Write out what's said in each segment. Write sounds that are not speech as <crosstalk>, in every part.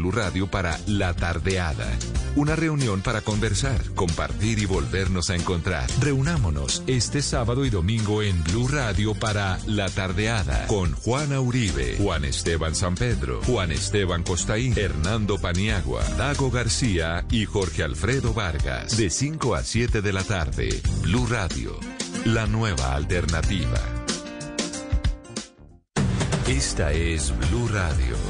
Blue Radio para La Tardeada. Una reunión para conversar, compartir y volvernos a encontrar. Reunámonos este sábado y domingo en Blue Radio para La Tardeada con Juana Uribe, Juan Esteban San Pedro, Juan Esteban Costaín, Hernando Paniagua, Dago García y Jorge Alfredo Vargas. De 5 a 7 de la tarde, Blue Radio, la nueva alternativa. Esta es Blue Radio.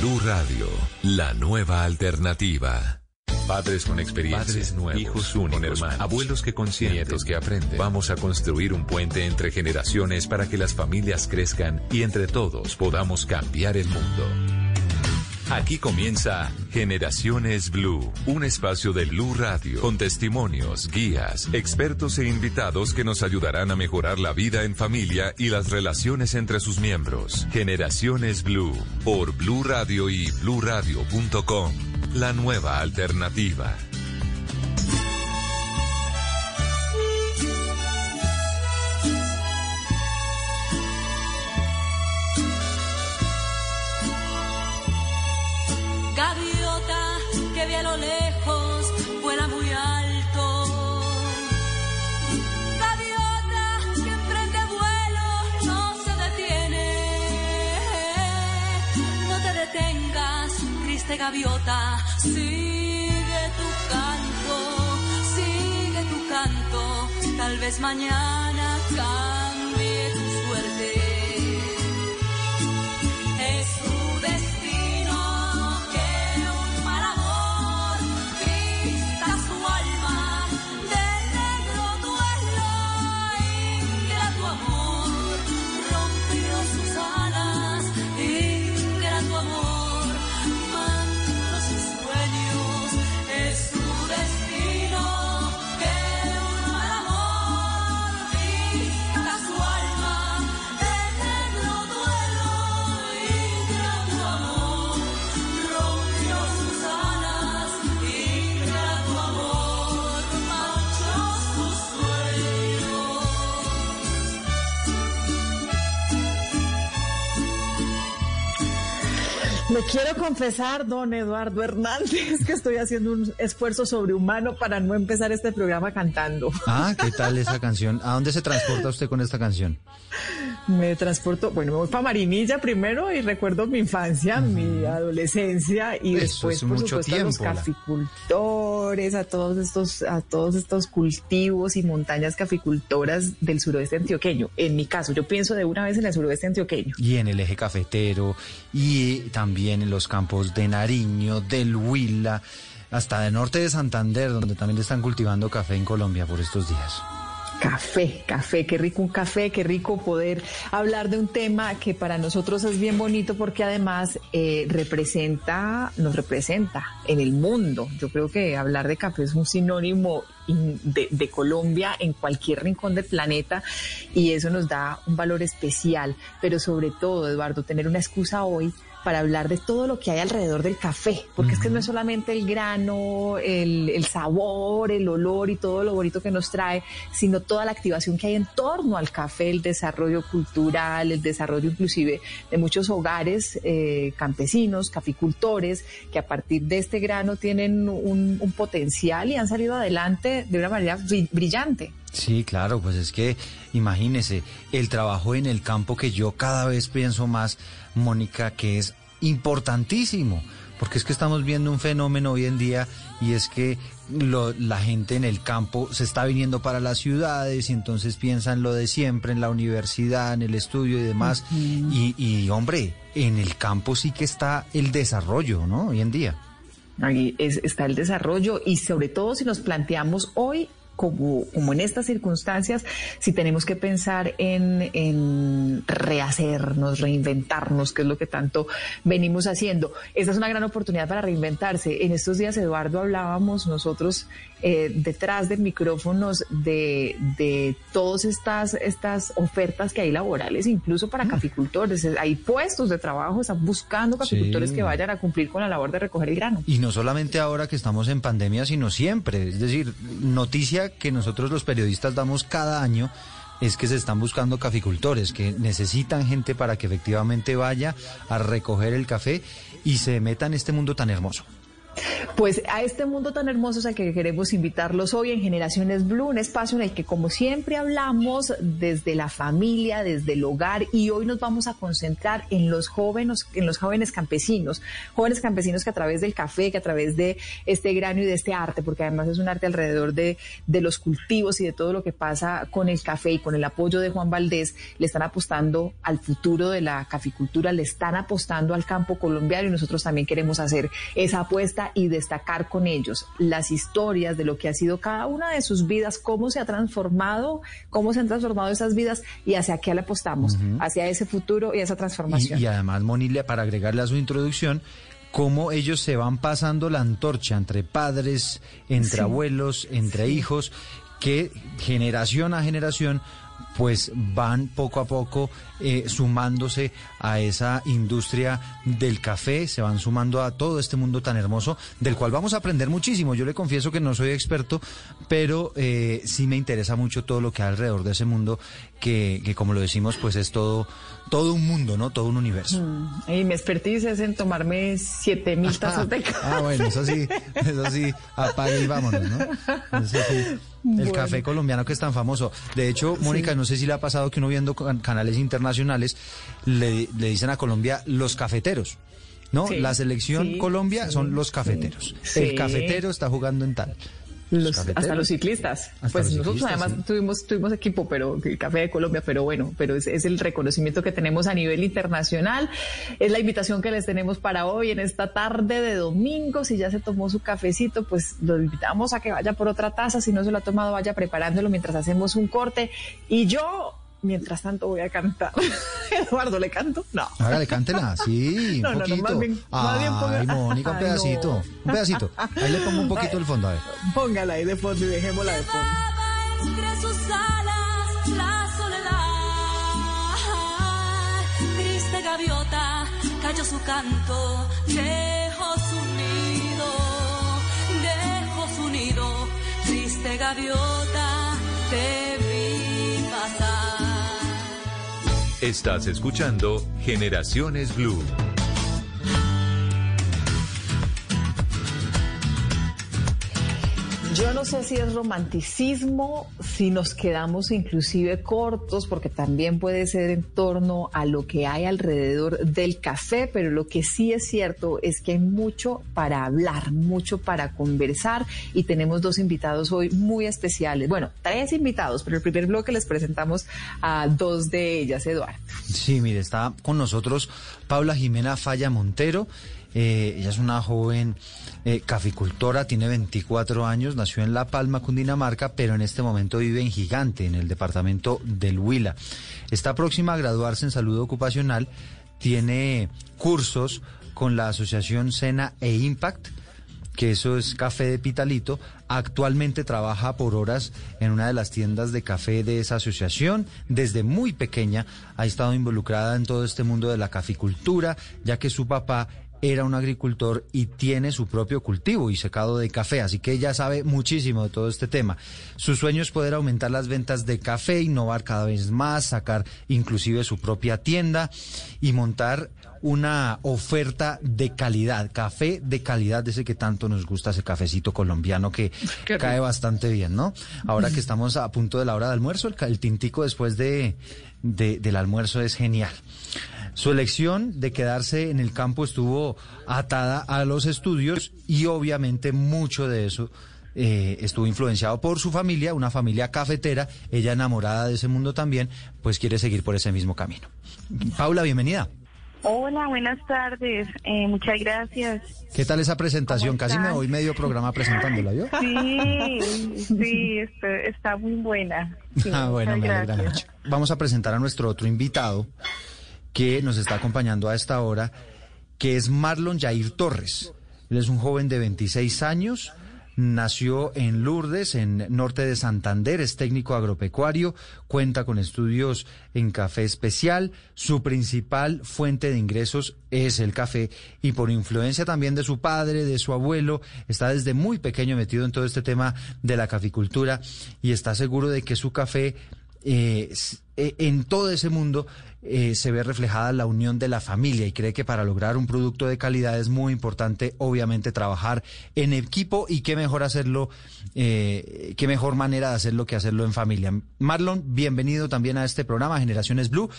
Blue Radio, la nueva alternativa. Padres con experiencia, Padres nuevos, hijos únicos, con hermanos, abuelos que consienten, nietos que aprenden. Vamos a construir un puente entre generaciones para que las familias crezcan y entre todos podamos cambiar el mundo. Aquí comienza Generaciones Blue, un espacio de Blue Radio con testimonios, guías, expertos e invitados que nos ayudarán a mejorar la vida en familia y las relaciones entre sus miembros. Generaciones Blue por Blue Radio y bluradio.com. La nueva alternativa. Que vi a lo lejos, vuela muy alto. Gaviota que emprende vuelo, no se detiene. No te detengas, triste gaviota, sigue tu canto, sigue tu canto. Tal vez mañana cambie Le quiero confesar, don Eduardo Hernández, que estoy haciendo un esfuerzo sobrehumano para no empezar este programa cantando. Ah, ¿qué tal esa canción? ¿A dónde se transporta usted con esta canción? Me transporto, bueno, me voy para Marinilla primero y recuerdo mi infancia, mi adolescencia y Eso después, es por mucho supuesto, a los caficultores, a todos estos, a todos estos cultivos y montañas caficultoras del suroeste antioqueño. En mi caso, yo pienso de una vez en el suroeste antioqueño. Y en el eje cafetero, y también en los campos de Nariño, del Huila, hasta el norte de Santander, donde también están cultivando café en Colombia por estos días. Café, café, qué rico un café, qué rico poder hablar de un tema que para nosotros es bien bonito porque además eh, representa, nos representa en el mundo. Yo creo que hablar de café es un sinónimo in- de, de Colombia en cualquier rincón del planeta y eso nos da un valor especial, pero sobre todo, Eduardo, tener una excusa hoy para hablar de todo lo que hay alrededor del café, porque es que no es solamente el grano, el, el sabor, el olor y todo lo bonito que nos trae, sino toda la activación que hay en torno al café, el desarrollo cultural, el desarrollo inclusive de muchos hogares eh, campesinos, caficultores, que a partir de este grano tienen un, un potencial y han salido adelante de una manera bri- brillante. Sí, claro, pues es que imagínese el trabajo en el campo que yo cada vez pienso más, Mónica, que es importantísimo, porque es que estamos viendo un fenómeno hoy en día y es que la gente en el campo se está viniendo para las ciudades y entonces piensan lo de siempre, en la universidad, en el estudio y demás. y, y hombre, en el campo sí que está el desarrollo, ¿no? Hoy en día. Ahí está el desarrollo y sobre todo si nos planteamos hoy como, como en estas circunstancias, si tenemos que pensar en, en rehacernos, reinventarnos, que es lo que tanto venimos haciendo. Esta es una gran oportunidad para reinventarse. En estos días, Eduardo, hablábamos nosotros eh, detrás de micrófonos de, de todas estas, estas ofertas que hay laborales, incluso para mm. caficultores. Hay puestos de trabajo, están buscando caficultores que vayan a cumplir con la labor de recoger el grano. Y no solamente ahora que estamos en pandemia, sino siempre. Es decir, noticia que nosotros los periodistas damos cada año es que se están buscando caficultores, que necesitan gente para que efectivamente vaya a recoger el café y se meta en este mundo tan hermoso. Pues a este mundo tan hermoso es al que queremos invitarlos hoy en Generaciones Blue, un espacio en el que como siempre hablamos desde la familia, desde el hogar y hoy nos vamos a concentrar en los jóvenes, en los jóvenes campesinos, jóvenes campesinos que a través del café, que a través de este grano y de este arte, porque además es un arte alrededor de, de los cultivos y de todo lo que pasa con el café y con el apoyo de Juan Valdés, le están apostando al futuro de la caficultura, le están apostando al campo colombiano y nosotros también queremos hacer esa apuesta y destacar con ellos las historias de lo que ha sido cada una de sus vidas, cómo se ha transformado, cómo se han transformado esas vidas y hacia qué le apostamos, hacia ese futuro y esa transformación. Y, además, Monilia, para agregarle a su introducción, cómo ellos se van pasando la antorcha entre padres, entre abuelos, entre hijos, que generación a generación pues van poco a poco eh, sumándose a esa industria del café, se van sumando a todo este mundo tan hermoso, del cual vamos a aprender muchísimo. Yo le confieso que no soy experto, pero eh, sí me interesa mucho todo lo que hay alrededor de ese mundo, que, que como lo decimos, pues es todo, todo un mundo, ¿no? Todo un universo. Mm, y me expertices en tomarme siete mil tazas de café. Ah, bueno, eso sí, eso sí, apague y vámonos, ¿no? Eso sí. El café colombiano que es tan famoso. De hecho, Mónica, no sé si le ha pasado que uno viendo canales internacionales le, dicen a Colombia los cafeteros. ¿No? la selección Colombia son los cafeteros. El cafetero está jugando en tal hasta los ciclistas. pues nosotros además tuvimos, tuvimos equipo, pero el Café de Colombia, pero bueno, pero es, es, el reconocimiento que tenemos a nivel internacional. Es la invitación que les tenemos para hoy en esta tarde de domingo. Si ya se tomó su cafecito, pues lo invitamos a que vaya por otra taza. Si no se lo ha tomado, vaya preparándolo mientras hacemos un corte. Y yo Mientras tanto voy a cantar. <laughs> Eduardo, ¿le canto? No. Hágale, cántela, sí, un poquito. No, más bien, Ay, Mónica, un <laughs> pedacito, un pedacito. Ahí le pongo un poquito el fondo, a ver. Póngala ahí de fondo y dejémosla de fondo. Entre sus alas, la soledad. Triste gaviota cayó su canto, dejó su nido, dejó su nido. Triste gaviota, te Estás escuchando Generaciones Blue. Yo no sé si es romanticismo, si nos quedamos inclusive cortos, porque también puede ser en torno a lo que hay alrededor del café, pero lo que sí es cierto es que hay mucho para hablar, mucho para conversar y tenemos dos invitados hoy muy especiales. Bueno, tres invitados, pero el primer bloque les presentamos a dos de ellas, Eduardo. Sí, mire, está con nosotros Paula Jimena Falla Montero. Eh, ella es una joven eh, caficultora, tiene 24 años, nació en La Palma, Cundinamarca, pero en este momento vive en Gigante, en el departamento del Huila. Está próxima a graduarse en salud ocupacional, tiene cursos con la asociación Sena e Impact que eso es café de Pitalito. Actualmente trabaja por horas en una de las tiendas de café de esa asociación. Desde muy pequeña ha estado involucrada en todo este mundo de la caficultura, ya que su papá era un agricultor y tiene su propio cultivo y secado de café, así que ella sabe muchísimo de todo este tema. Su sueño es poder aumentar las ventas de café, innovar cada vez más, sacar inclusive su propia tienda y montar una oferta de calidad, café de calidad, de ese que tanto nos gusta, ese cafecito colombiano que <laughs> cae bastante bien, ¿no? Ahora que <laughs> estamos a punto de la hora de almuerzo, el, tintico después de, del almuerzo es genial. Su elección de quedarse en el campo estuvo atada a los estudios y obviamente mucho de eso eh, estuvo influenciado por su familia, una familia cafetera, ella enamorada de ese mundo también, pues quiere seguir por ese mismo camino. Paula, bienvenida. Hola, buenas tardes. Eh, muchas gracias. ¿Qué tal esa presentación? Casi me voy medio programa presentándola, ¿yo? Sí, sí, está, muy buena. <laughs> ah, bueno, me alegra mucho. Vamos a presentar a nuestro otro invitado que nos está acompañando a esta hora, que es Marlon Jair Torres. Él es un joven de 26 años Nació en Lourdes, en norte de Santander, es técnico agropecuario, cuenta con estudios en café especial. Su principal fuente de ingresos es el café y por influencia también de su padre, de su abuelo, está desde muy pequeño metido en todo este tema de la caficultura y está seguro de que su café eh, eh, en todo ese mundo eh, se ve reflejada la unión de la familia y cree que para lograr un producto de calidad es muy importante, obviamente, trabajar en equipo y qué mejor hacerlo, qué mejor manera de hacerlo que hacerlo en familia. Marlon, bienvenido también a este programa Generaciones Blue,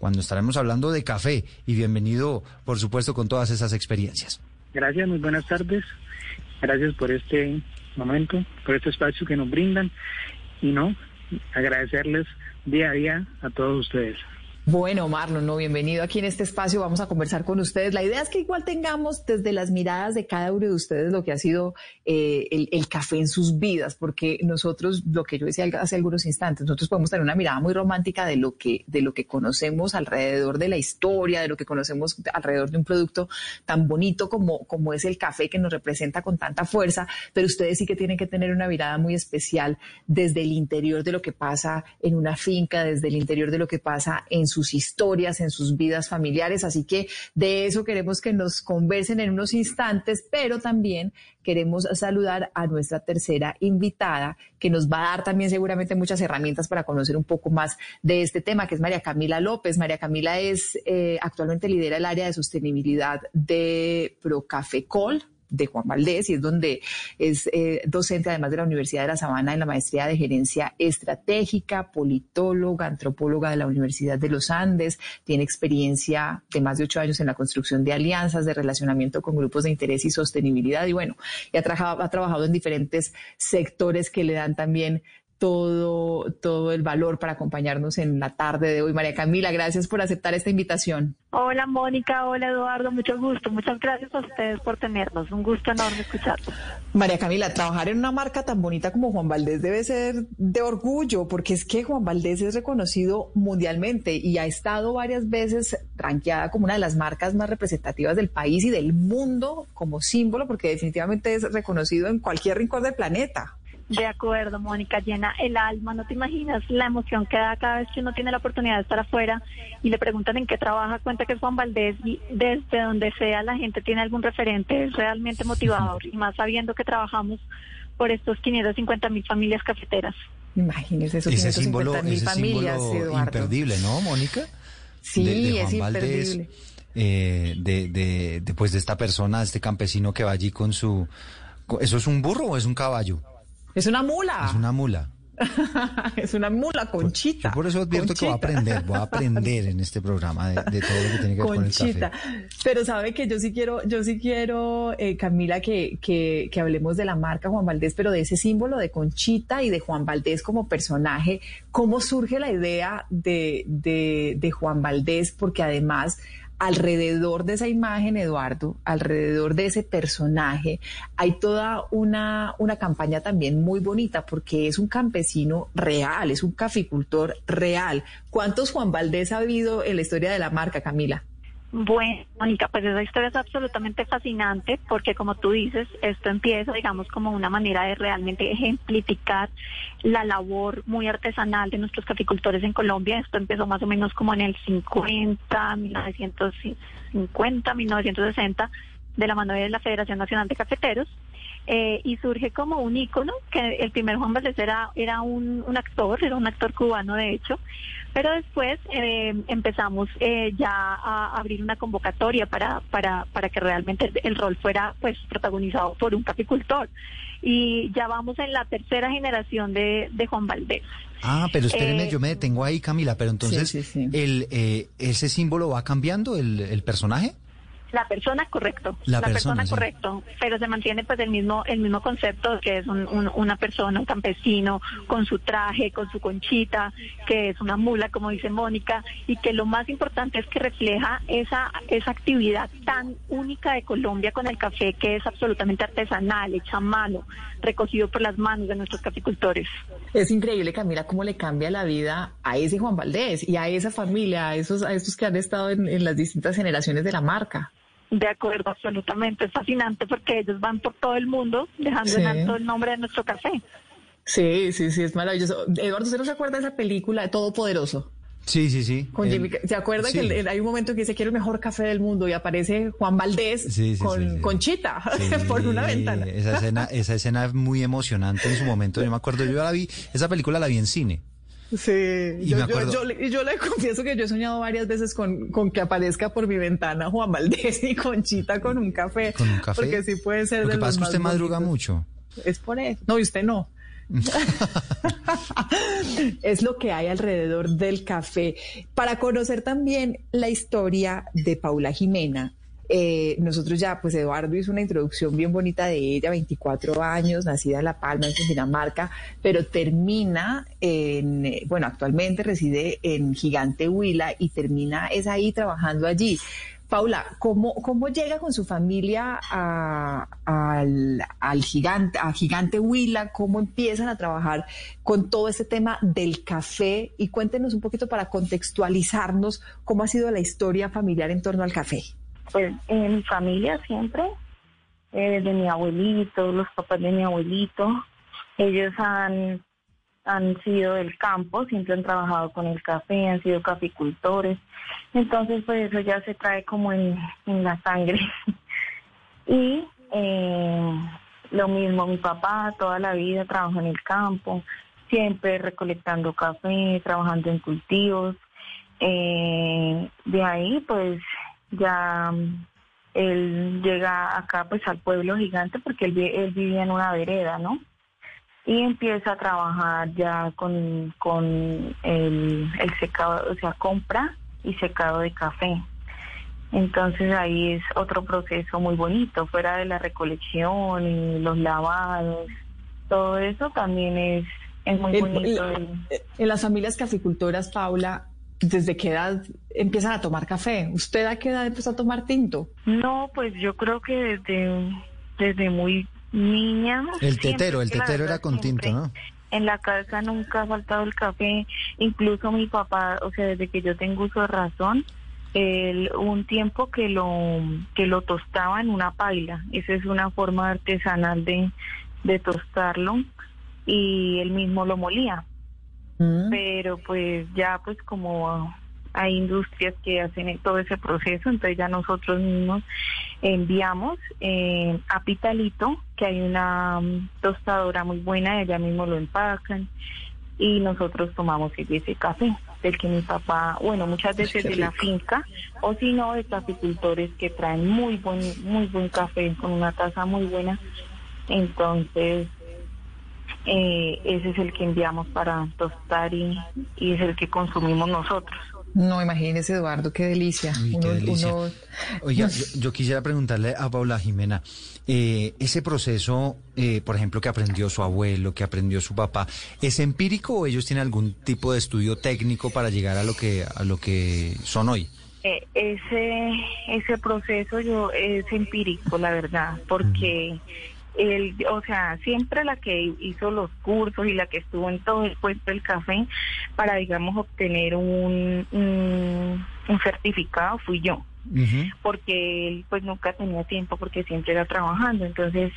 cuando estaremos hablando de café y bienvenido, por supuesto, con todas esas experiencias. Gracias, muy buenas tardes. Gracias por este momento, por este espacio que nos brindan. Y no, agradecerles día a día a todos ustedes. Bueno, Marlon, no, bienvenido aquí en este espacio. Vamos a conversar con ustedes. La idea es que igual tengamos desde las miradas de cada uno de ustedes lo que ha sido eh, el, café en sus vidas, porque nosotros, lo que yo decía hace algunos instantes, nosotros podemos tener una mirada muy romántica de lo que, de lo que conocemos alrededor de la historia, de lo que conocemos alrededor de un producto tan bonito como, como es el café que nos representa con tanta fuerza, pero ustedes sí que tienen que tener una mirada muy especial desde el interior de lo que pasa en una finca, desde el interior de lo que pasa en su sus historias, en sus vidas familiares. Así que de eso queremos que nos conversen en unos instantes, pero también queremos saludar a nuestra tercera invitada, que nos va a dar también seguramente muchas herramientas para conocer un poco más de este tema, que es María Camila López. María Camila es eh, actualmente lidera el área de sostenibilidad de Procafecol de Juan Valdés y es donde es eh, docente además de la Universidad de La Sabana en la maestría de gerencia estratégica, politóloga, antropóloga de la Universidad de los Andes, tiene experiencia de más de ocho años en la construcción de alianzas, de relacionamiento con grupos de interés y sostenibilidad y bueno, y ha, trabajado, ha trabajado en diferentes sectores que le dan también todo, todo el valor para acompañarnos en la tarde de hoy. María Camila, gracias por aceptar esta invitación. Hola Mónica, hola Eduardo, mucho gusto. Muchas gracias a ustedes por tenernos. Un gusto enorme escucharlos. María Camila, trabajar en una marca tan bonita como Juan Valdés debe ser de orgullo, porque es que Juan Valdés es reconocido mundialmente y ha estado varias veces ranqueada como una de las marcas más representativas del país y del mundo como símbolo, porque definitivamente es reconocido en cualquier rincón del planeta. De acuerdo, Mónica, llena el alma. No te imaginas la emoción que da cada vez que uno tiene la oportunidad de estar afuera y le preguntan en qué trabaja, cuenta que es Juan Valdés y desde donde sea la gente tiene algún referente, es realmente motivador y más sabiendo que trabajamos por estos 550 mil familias cafeteras. Imagínese esos ese símbolo, ese familias, símbolo imperdible, ¿no, Mónica? Sí, es imperdible. Eh, de, de, de, pues de esta persona, este campesino que va allí con su... ¿Eso es un burro o es un caballo? Es una mula. Es una mula. <laughs> es una mula conchita. Yo por eso advierto que voy a aprender, voy a aprender en este programa de, todo lo que tiene que ver con el café. Pero sabe que yo sí quiero, yo sí quiero, eh, Camila, que, que, que, hablemos de la marca Juan Valdés, pero de ese símbolo de Conchita y de Juan Valdés como personaje. ¿Cómo surge la idea de, de, de Juan Valdés? Porque además alrededor de esa imagen, Eduardo, alrededor de ese personaje, hay toda una, una campaña también muy bonita porque es un campesino real, es un caficultor real. ¿Cuántos Juan Valdés ha habido en la historia de la marca, Camila? Bueno, Mónica, pues esa historia es absolutamente fascinante porque como tú dices, esto empieza, digamos, como una manera de realmente ejemplificar la labor muy artesanal de nuestros caficultores en Colombia. Esto empezó más o menos como en el 50, 1950, 1960, de la mano de la Federación Nacional de Cafeteros. Eh, y surge como un ícono, que el primer Juan Valdés era, era un, un actor, era un actor cubano de hecho, pero después eh, empezamos eh, ya a abrir una convocatoria para, para, para que realmente el, rol fuera pues protagonizado por un capicultor. Y ya vamos en la tercera generación de, de Juan Valdés. Ah, pero espérenme, yo me detengo ahí, Camila, pero entonces, El, ¿ese símbolo va cambiando, el, el personaje? La persona, correcto. La, persona, correcto. Pero se mantiene pues el mismo el mismo concepto que es una persona, un campesino, con su traje, con su conchita, que es una mula, como dice Mónica, y que lo más importante es que refleja esa, esa actividad tan única de Colombia con el café, que es absolutamente artesanal, hecha a mano, recogido por las manos de nuestros caficultores. Es increíble, Camila, cómo le cambia la vida a ese Juan Valdés y a esa familia, a esos, a esos que han estado en las distintas generaciones de la marca. De acuerdo, absolutamente. Es fascinante porque ellos van por todo el mundo dejando en alto el nombre de nuestro café. Sí, sí, sí, es maravilloso. Eduardo, ¿usted no se acuerda de esa película de Todopoderoso? Sí, sí, sí. ¿Se acuerda que hay un momento que dice quiero el mejor café del mundo y aparece Juan Valdés con, con, Chita <laughs> por una ventana? Esa escena, esa escena es muy emocionante en su momento. Yo me acuerdo, yo la vi, esa película la vi en cine. Sí, yo, yo, le <laughs> confieso que yo he soñado varias veces con, con, que aparezca por mi ventana Juan Valdés y Conchita con un café. Con un café. Porque sí puede ser Lo de que pasa es que usted madruga mucho. Es por eso. No, y usted no. <laughs> es lo que hay alrededor del café. Para conocer también la historia de Paula Jimena, eh, nosotros ya, pues Eduardo hizo una introducción bien bonita de ella, 24 años, nacida en La Palma, en Dinamarca, pero termina en, bueno, actualmente reside en Gigante Huila y termina, es ahí trabajando allí. Paula, ¿cómo, cómo llega con su familia al, gigante, a Gigante Huila? ¿Cómo empiezan a trabajar con todo este tema del café? Y cuéntenos un poquito para contextualizarnos cómo ha sido la historia familiar en torno al café pues en mi familia siempre, eh, de mi abuelito, los papás de mi abuelito, ellos han, han sido del campo, siempre han trabajado con el café, han sido caficultores, entonces pues eso ya se trae como en, en la sangre. <laughs> y eh, lo mismo, mi papá toda la vida trabajó en el campo, siempre recolectando café, trabajando en cultivos. Eh, de ahí pues ya mm, él llega acá pues al pueblo gigante porque él, él vivía en una vereda, ¿no? Y empieza a trabajar ya con, con el, el secado, o sea, compra y secado de café. Entonces ahí es otro proceso muy bonito, fuera de la recolección y los lavados, todo eso también es, es muy bonito. En las familias caficultoras, Paula, ¿desde qué edad empiezan a tomar café? ¿Usted a qué edad empezó a tomar tinto? No, pues yo creo que desde, desde muy niña. El tetero, el tetero era con tinto, ¿no? En la casa nunca ha faltado el café, incluso mi papá, o sea, desde que yo tengo uso de razón, él, un tiempo que lo que lo tostaba en una paila. Esa es una forma artesanal de, de tostarlo y él mismo lo molía. Mm. pero pues ya pues como hay industrias que hacen todo ese proceso, entonces ya nosotros mismos enviamos eh, a Pitalito, que hay una mm, tostadora muy buena, ella mismo lo empacan y nosotros tomamos ese café del que mi papá, bueno, muchas veces de la finca o si no de caficultores que traen muy buen muy buen café con una taza muy buena. Entonces, eh, ese es el que enviamos para tostar y, es el que consumimos nosotros. No, imagínese, Eduardo, qué delicia. Oiga, yo, quisiera preguntarle a Paula Jimena, eh, ese proceso, eh, por ejemplo, que aprendió su abuelo, que aprendió su papá, ¿es empírico o ellos tienen algún tipo de estudio técnico para llegar a lo que, a lo que son hoy? ese, ese proceso yo es empírico, la verdad, porque el, o sea, siempre la que hizo los cursos y la que estuvo en todo el puesto del café para, digamos, obtener un, un, certificado fui yo. porque él pues nunca tenía tiempo porque siempre era trabajando, entonces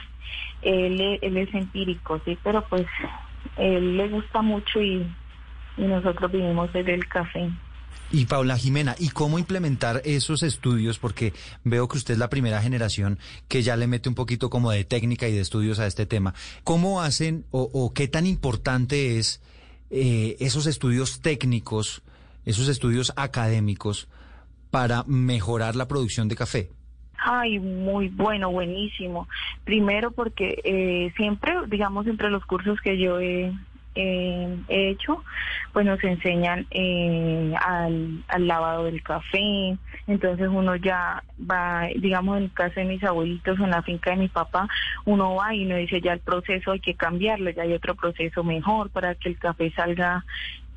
él, él es empírico, sí, pero pues él le gusta mucho y, y nosotros vivimos desde el café. Y Paula Jimena, ¿y cómo implementar esos estudios? Porque veo que usted es la primera generación que ya le mete un poquito como de técnica y de estudios a este tema. ¿Cómo hacen o, qué tan importante es eh, esos estudios técnicos, esos estudios académicos para mejorar la producción de café? Ay, muy bueno, buenísimo. Primero porque eh, siempre, digamos, entre los cursos que yo he eh, hecho, pues nos enseñan eh, al, lavado del café, entonces uno ya va, digamos en el caso de mis abuelitos en la finca de mi papá, uno va y uno dice ya el proceso hay que cambiarlo, ya hay otro proceso mejor para que el café salga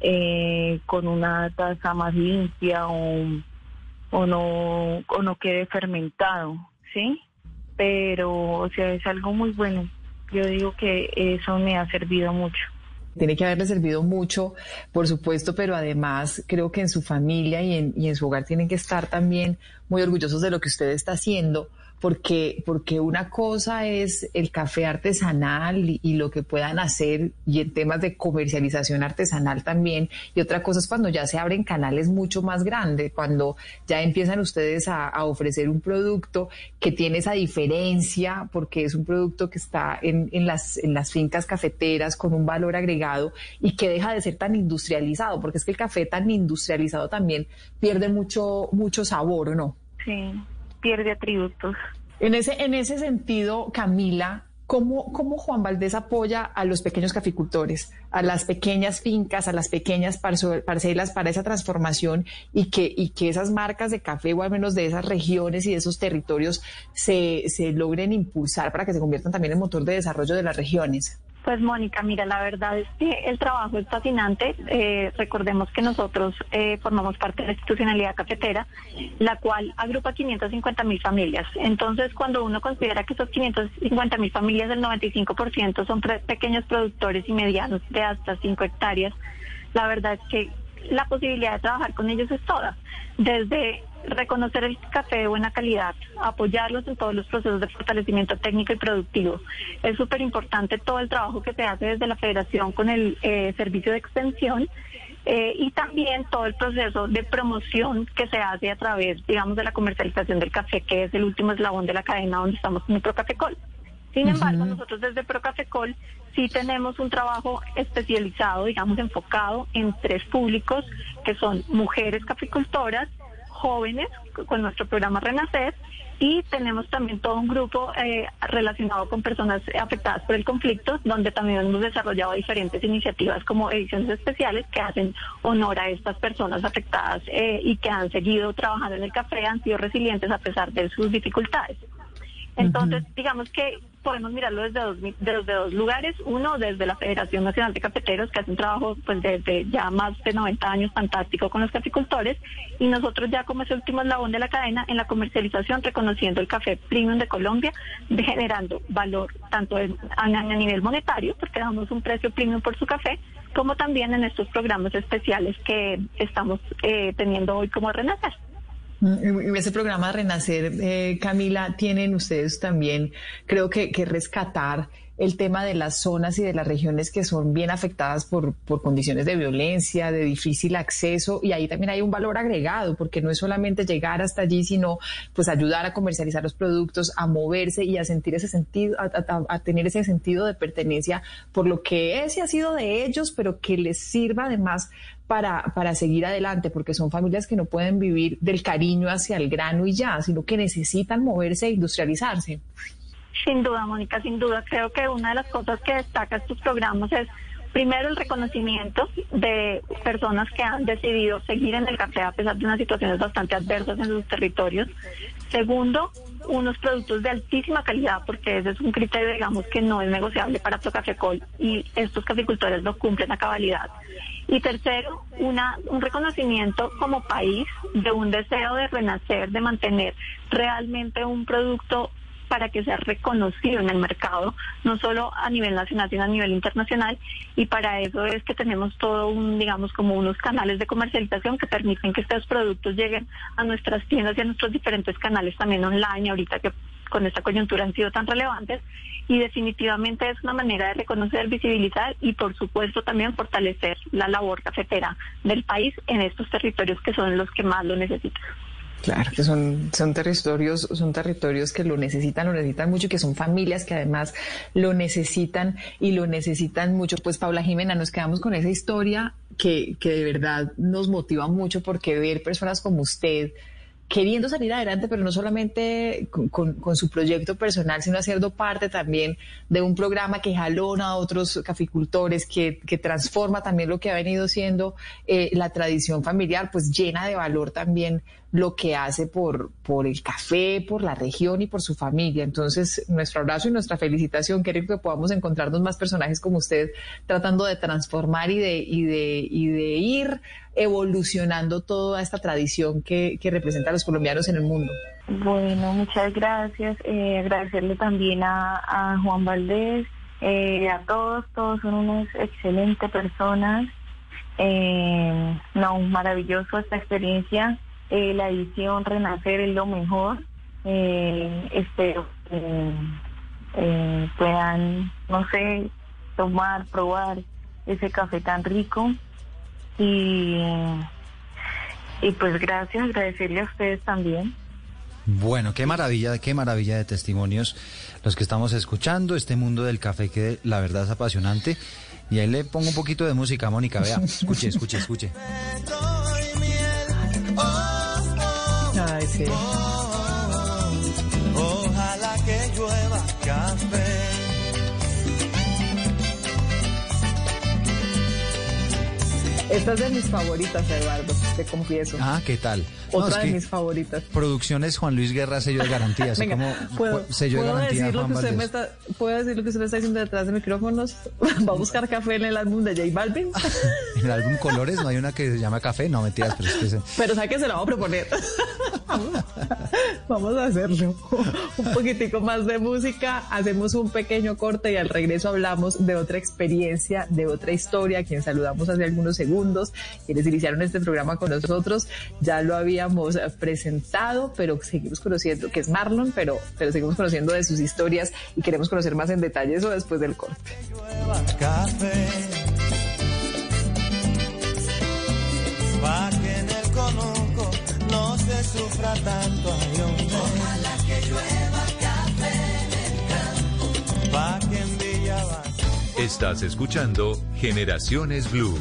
eh, con una taza más limpia o, o no o no quede fermentado, ¿sí? Pero, o sea, es algo muy bueno. Yo digo que eso me ha servido mucho tiene que haberle servido mucho, por supuesto, pero además creo que en su familia y en, y en su hogar tienen que estar también muy orgullosos de lo que usted está haciendo, porque, porque una cosa es el café artesanal y, lo que puedan hacer y en temas de comercialización artesanal también, y otra cosa es cuando ya se abren canales mucho más grandes, cuando ya empiezan ustedes a, ofrecer un producto que tiene esa diferencia, porque es un producto que está en, en, las, en las fincas cafeteras con un valor agregado y que deja de ser tan industrializado, porque es que el café tan industrializado también pierde mucho, mucho sabor, ¿no? Sí pierde atributos. En ese, en ese sentido, Camila, ¿cómo, ¿cómo Juan Valdés apoya a los pequeños caficultores, a las pequeñas fincas, a las pequeñas parcelas para esa transformación y que, y que esas marcas de café o al menos de esas regiones y de esos territorios se, se logren impulsar para que se conviertan también en motor de desarrollo de las regiones? Pues Mónica, mira, la verdad es que el trabajo es fascinante. Eh, recordemos que nosotros eh, formamos parte de la institucionalidad cafetera, la cual agrupa 550 mil familias. Entonces, cuando uno considera que esos 550 mil familias, el 95% son pequeños productores y medianos de hasta 5 hectáreas, la verdad es que la posibilidad de trabajar con ellos es toda. Desde reconocer el café de buena calidad, apoyarlos en todos los procesos de fortalecimiento técnico y productivo. Es súper importante todo el trabajo que se hace desde la federación con el eh, servicio de extensión eh, y también todo el proceso de promoción que se hace a través, digamos, de la comercialización del café, que es el último eslabón de la cadena donde estamos como Procafecol. Sin embargo, nosotros desde Procafecol sí tenemos un trabajo especializado, digamos, enfocado en tres públicos, que son mujeres caficultoras, jóvenes con nuestro programa Renacer y tenemos también todo un grupo eh, relacionado con personas afectadas por el conflicto, donde también hemos desarrollado diferentes iniciativas como ediciones especiales que hacen honor a estas personas afectadas eh, y que han seguido trabajando en el café, han sido resilientes a pesar de sus dificultades. Entonces, digamos que podemos mirarlo desde dos, dos lugares. Uno, desde la Federación Nacional de Cafeteros, que hace un trabajo pues desde ya más de 90 años fantástico con los caficultores. Y nosotros ya como ese último eslabón de la cadena en la comercialización, reconociendo el café premium de Colombia, generando valor tanto a, nivel monetario, porque damos un precio premium por su café, como también en estos programas especiales que estamos eh, teniendo hoy como Renacer. En ese programa Renacer, eh, Camila, tienen ustedes también, creo que, rescatar el tema de las zonas y de las regiones que son bien afectadas por, por, condiciones de violencia, de difícil acceso, y ahí también hay un valor agregado, porque no es solamente llegar hasta allí, sino pues ayudar a comercializar los productos, a moverse y a sentir ese sentido, a, tener ese sentido de pertenencia por lo que es y ha sido de ellos, pero que les sirva además para, para seguir adelante, porque son familias que no pueden vivir del cariño hacia el grano y ya, sino que necesitan moverse e industrializarse. Sin duda, Mónica, sin duda. Creo que una de las cosas que destaca estos programas es primero el reconocimiento de personas que han decidido seguir en el café a pesar de unas situaciones bastante adversas en sus territorios. Segundo, unos productos de altísima calidad, porque ese es un criterio, digamos, que no es negociable para Procafecol y estos caficultores lo cumplen a cabalidad. Y tercero, una, un reconocimiento como país de un deseo de renacer, de mantener realmente un producto para que sea reconocido en el mercado, no solo a nivel nacional, sino a nivel internacional. Y para eso es que tenemos todo un, digamos, como unos canales de comercialización que permiten que estos productos lleguen a nuestras tiendas y a nuestros diferentes canales también online, ahorita que con esta coyuntura han sido tan relevantes y definitivamente es una manera de reconocer, visibilizar y por supuesto también fortalecer la labor cafetera del país en estos territorios que son los que más lo necesitan. Claro, que son, son territorios, son territorios que lo necesitan, lo necesitan mucho, y que son familias que además lo necesitan y lo necesitan mucho. Pues Paula Jimena, nos quedamos con esa historia que, que de verdad nos motiva mucho porque ver personas como usted, queriendo salir adelante, pero no solamente con, su proyecto personal, sino haciendo parte también de un programa que jalona a otros caficultores, que, que transforma también lo que ha venido siendo eh, la tradición familiar, pues llena de valor también lo que hace por, por el café, por la región y por su familia. Entonces, nuestro abrazo y nuestra felicitación. Queremos que podamos encontrarnos más personajes como usted tratando de transformar y de, y de, y de ir evolucionando toda esta tradición que, que representa a los colombianos en el mundo. Bueno, muchas gracias. Eh, agradecerle también a, a Juan Valdés, eh, a todos, todos son unas excelentes personas. Eh, no, maravilloso esta experiencia. Eh, la edición Renacer es lo mejor. Eh, espero que eh, puedan, no sé, tomar, probar ese café tan rico. Y, y pues gracias, agradecerle a ustedes también. Bueno, qué maravilla, qué maravilla de testimonios los que estamos escuchando, este mundo del café que la verdad es apasionante. Y ahí le pongo un poquito de música, Mónica, vea, escuche, escuche, escuche. <laughs> ojalá que llueva café. Esta es de mis favoritas, Eduardo, te confieso. Ah, ¿qué tal? Otra de mis favoritas. Producciones Juan Luis Guerra, sello de garantía. Así como ¿puedo, sello de garantía decir lo Juan que usted me está, ¿Puedo decir lo que usted me está diciendo detrás de micrófonos? <laughs> ¿Va a buscar café en el álbum de J Balvin? <laughs> En el álbum Colores no hay una que se llama Café, no mentiras, pero es que se- Pero ¿sabe que se la voy a proponer? <laughs> <laughs> Vamos a hacerlo. Un poquitico más de música, hacemos un pequeño corte y al regreso hablamos de otra experiencia, de otra historia, a quien saludamos hace algunos segundos, quienes iniciaron este programa con nosotros. Ya lo habíamos presentado, pero seguimos conociendo, que es Marlon, pero, pero seguimos conociendo de sus historias y queremos conocer más en detalle eso después del corte. Sufra tanto. ay, hombre. Ojalá que llueva café en el campo. Pa' que en Villa Estás escuchando Generaciones Blue.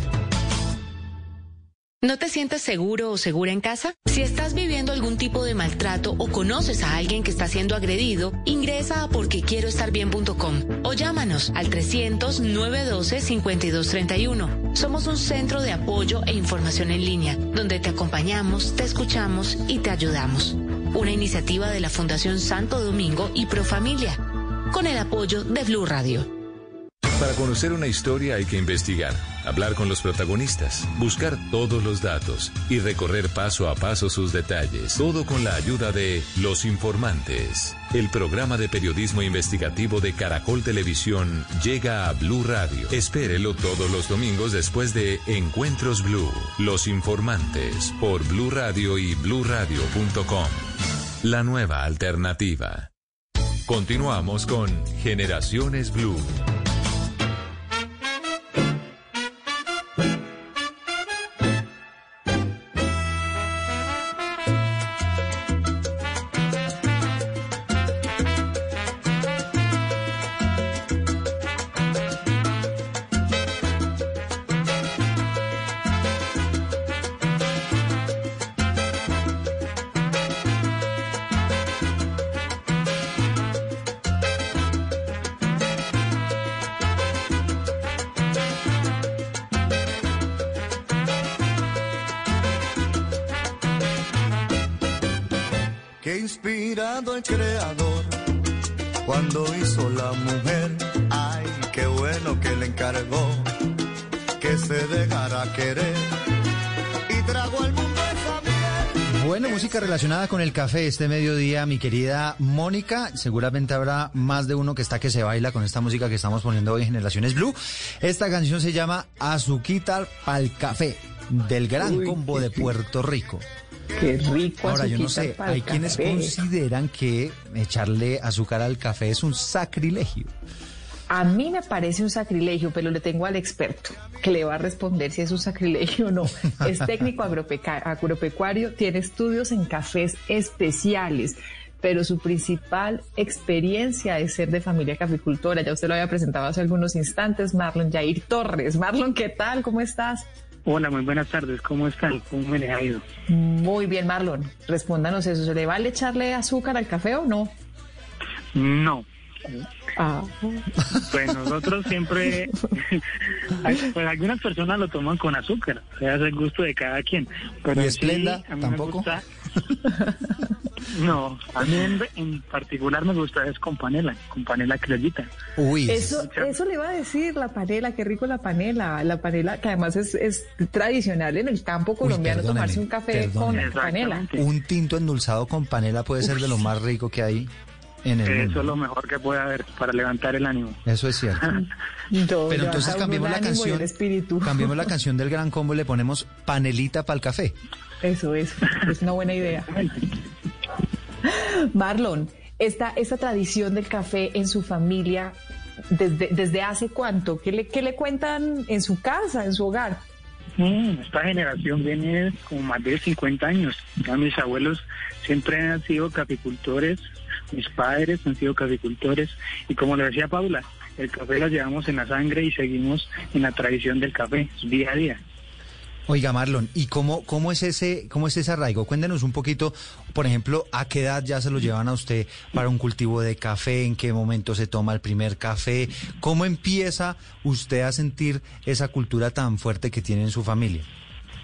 ¿No te sientes seguro o segura en casa? Si estás viviendo algún tipo de maltrato o conoces a alguien que está siendo agredido, ingresa a porquequieroestarbien.com o llámanos al 300-912-5231. Somos un centro de apoyo e información en línea, donde te acompañamos, te escuchamos y te ayudamos. Una iniciativa de la Fundación Santo Domingo y Profamilia, con el apoyo de Blue Radio. Para conocer una historia hay que investigar, hablar con los protagonistas, buscar todos los datos y recorrer paso a paso sus detalles. Todo con la ayuda de Los Informantes. El programa de periodismo investigativo de Caracol Televisión llega a Blue Radio. Espérelo todos los domingos después de Encuentros Blue. Los Informantes por Blue Radio y bluradio.com. La nueva alternativa. Continuamos con Generaciones Blue. Que inspirado el creador cuando hizo la mujer. Ay, qué bueno que le encargó que se dejara querer y trago al mundo esa miel. Bueno, música relacionada con el café este mediodía, mi querida Mónica. Seguramente habrá más de uno que está que se baila con esta música que estamos poniendo hoy en Generaciones Blue. Esta canción se llama Azuquita pa'l café, del gran Uy, combo de Puerto Rico. Qué rico. Ahora, yo no sé, hay quienes consideran que echarle azúcar al café es un sacrilegio. A mí me parece un sacrilegio, pero le tengo al experto que le va a responder si es un sacrilegio o no. Es técnico agropecuario, tiene estudios en cafés especiales, pero su principal experiencia es ser de familia caficultora. Ya usted lo había presentado hace algunos instantes, Marlon Jair Torres. Marlon, ¿qué tal? ¿Cómo estás? Hola, muy buenas tardes. ¿Cómo están? ¿Cómo me les ha ido? Muy bien, Marlon. Respóndanos eso. ¿Se le vale echarle azúcar al café o no? No. Ah, Pues nosotros siempre, <laughs> pues algunas personas lo toman con azúcar, o sea, es el gusto de cada quien. Pero ¿Y sí, Esplenda? a mí me ¿Tampoco? gusta- <laughs> no, a mí en, en particular me gusta es con panela, con panela criollita. Uy, Eso, eso le iba a decir, la panela, qué rico la panela. La panela, que además es, es tradicional en el campo colombiano tomarse un café con panela. Un tinto endulzado con panela puede ser de lo más rico que hay en el Eso mundo. es lo mejor que puede haber para levantar el ánimo. Eso es cierto. <laughs> No, Pero entonces cambiemos la canción. Cambiemos la canción del gran combo y le ponemos panelita para el café. Eso es, es una buena idea. Marlon, esta, esta tradición del café en su familia, ¿desde, desde hace cuánto? ¿Qué le, ¿Qué le cuentan en su casa, en su hogar? Mm, Esta generación viene como más de 50 años. Ya mis abuelos siempre han sido caficultores, mis padres han sido caficultores y como le decía Paula, el café lo llevamos en la sangre y seguimos en la tradición del café día a día. Oiga, Marlon, ¿y cómo, cómo es ese, cómo es ese arraigo? Cuéntenos un poquito, por ejemplo, ¿a qué edad ya se lo llevan a usted para un cultivo de café? ¿En qué momento se toma el primer café? ¿Cómo empieza usted a sentir esa cultura tan fuerte que tiene en su familia?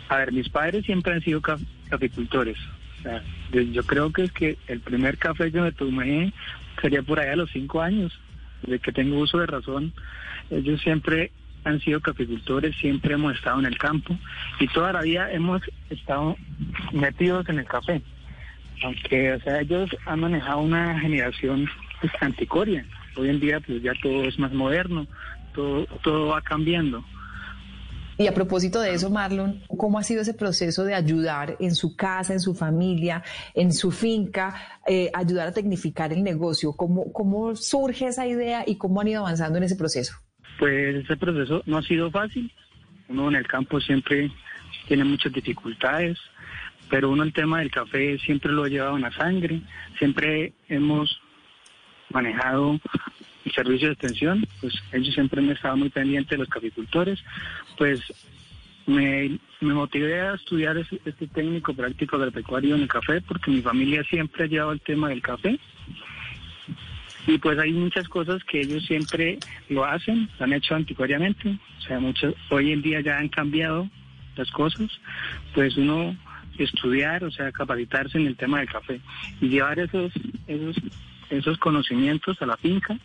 A ver, mis padres siempre han sido ca- caficultores. O sea, de- yo creo que es que el primer café que me tomé sería por allá a los cinco años, desde que tengo uso de razón. Ellos siempre han sido caficultores, siempre hemos estado en el campo y toda la vida hemos estado metidos en el café. Aunque, o sea, ellos han manejado una generación pues, anticoria. Hoy en día, pues ya todo es más moderno, todo, todo va cambiando. Y a propósito de eso, Marlon, ¿cómo ha sido ese proceso de ayudar en su casa, en su familia, en su finca, eh, ayudar a tecnificar el negocio? ¿Cómo, ¿Cómo surge esa idea y cómo han ido avanzando en ese proceso? Pues ese proceso no ha sido fácil. Uno en el campo siempre tiene muchas dificultades, pero uno el tema del café siempre lo ha llevado en la sangre. Siempre hemos manejado el servicio de extensión, pues ellos siempre han estado muy pendientes de los caficultores. Pues me, me motivé a estudiar este técnico práctico agropecuario en el café porque mi familia siempre ha llevado el tema del café y pues hay muchas cosas que ellos siempre lo hacen, lo han hecho anticuariamente. O sea, muchas, hoy en día ya han cambiado las cosas. Pues uno estudiar, o sea, capacitarse en el tema del café y llevar esos, esos, esos conocimientos a la finca.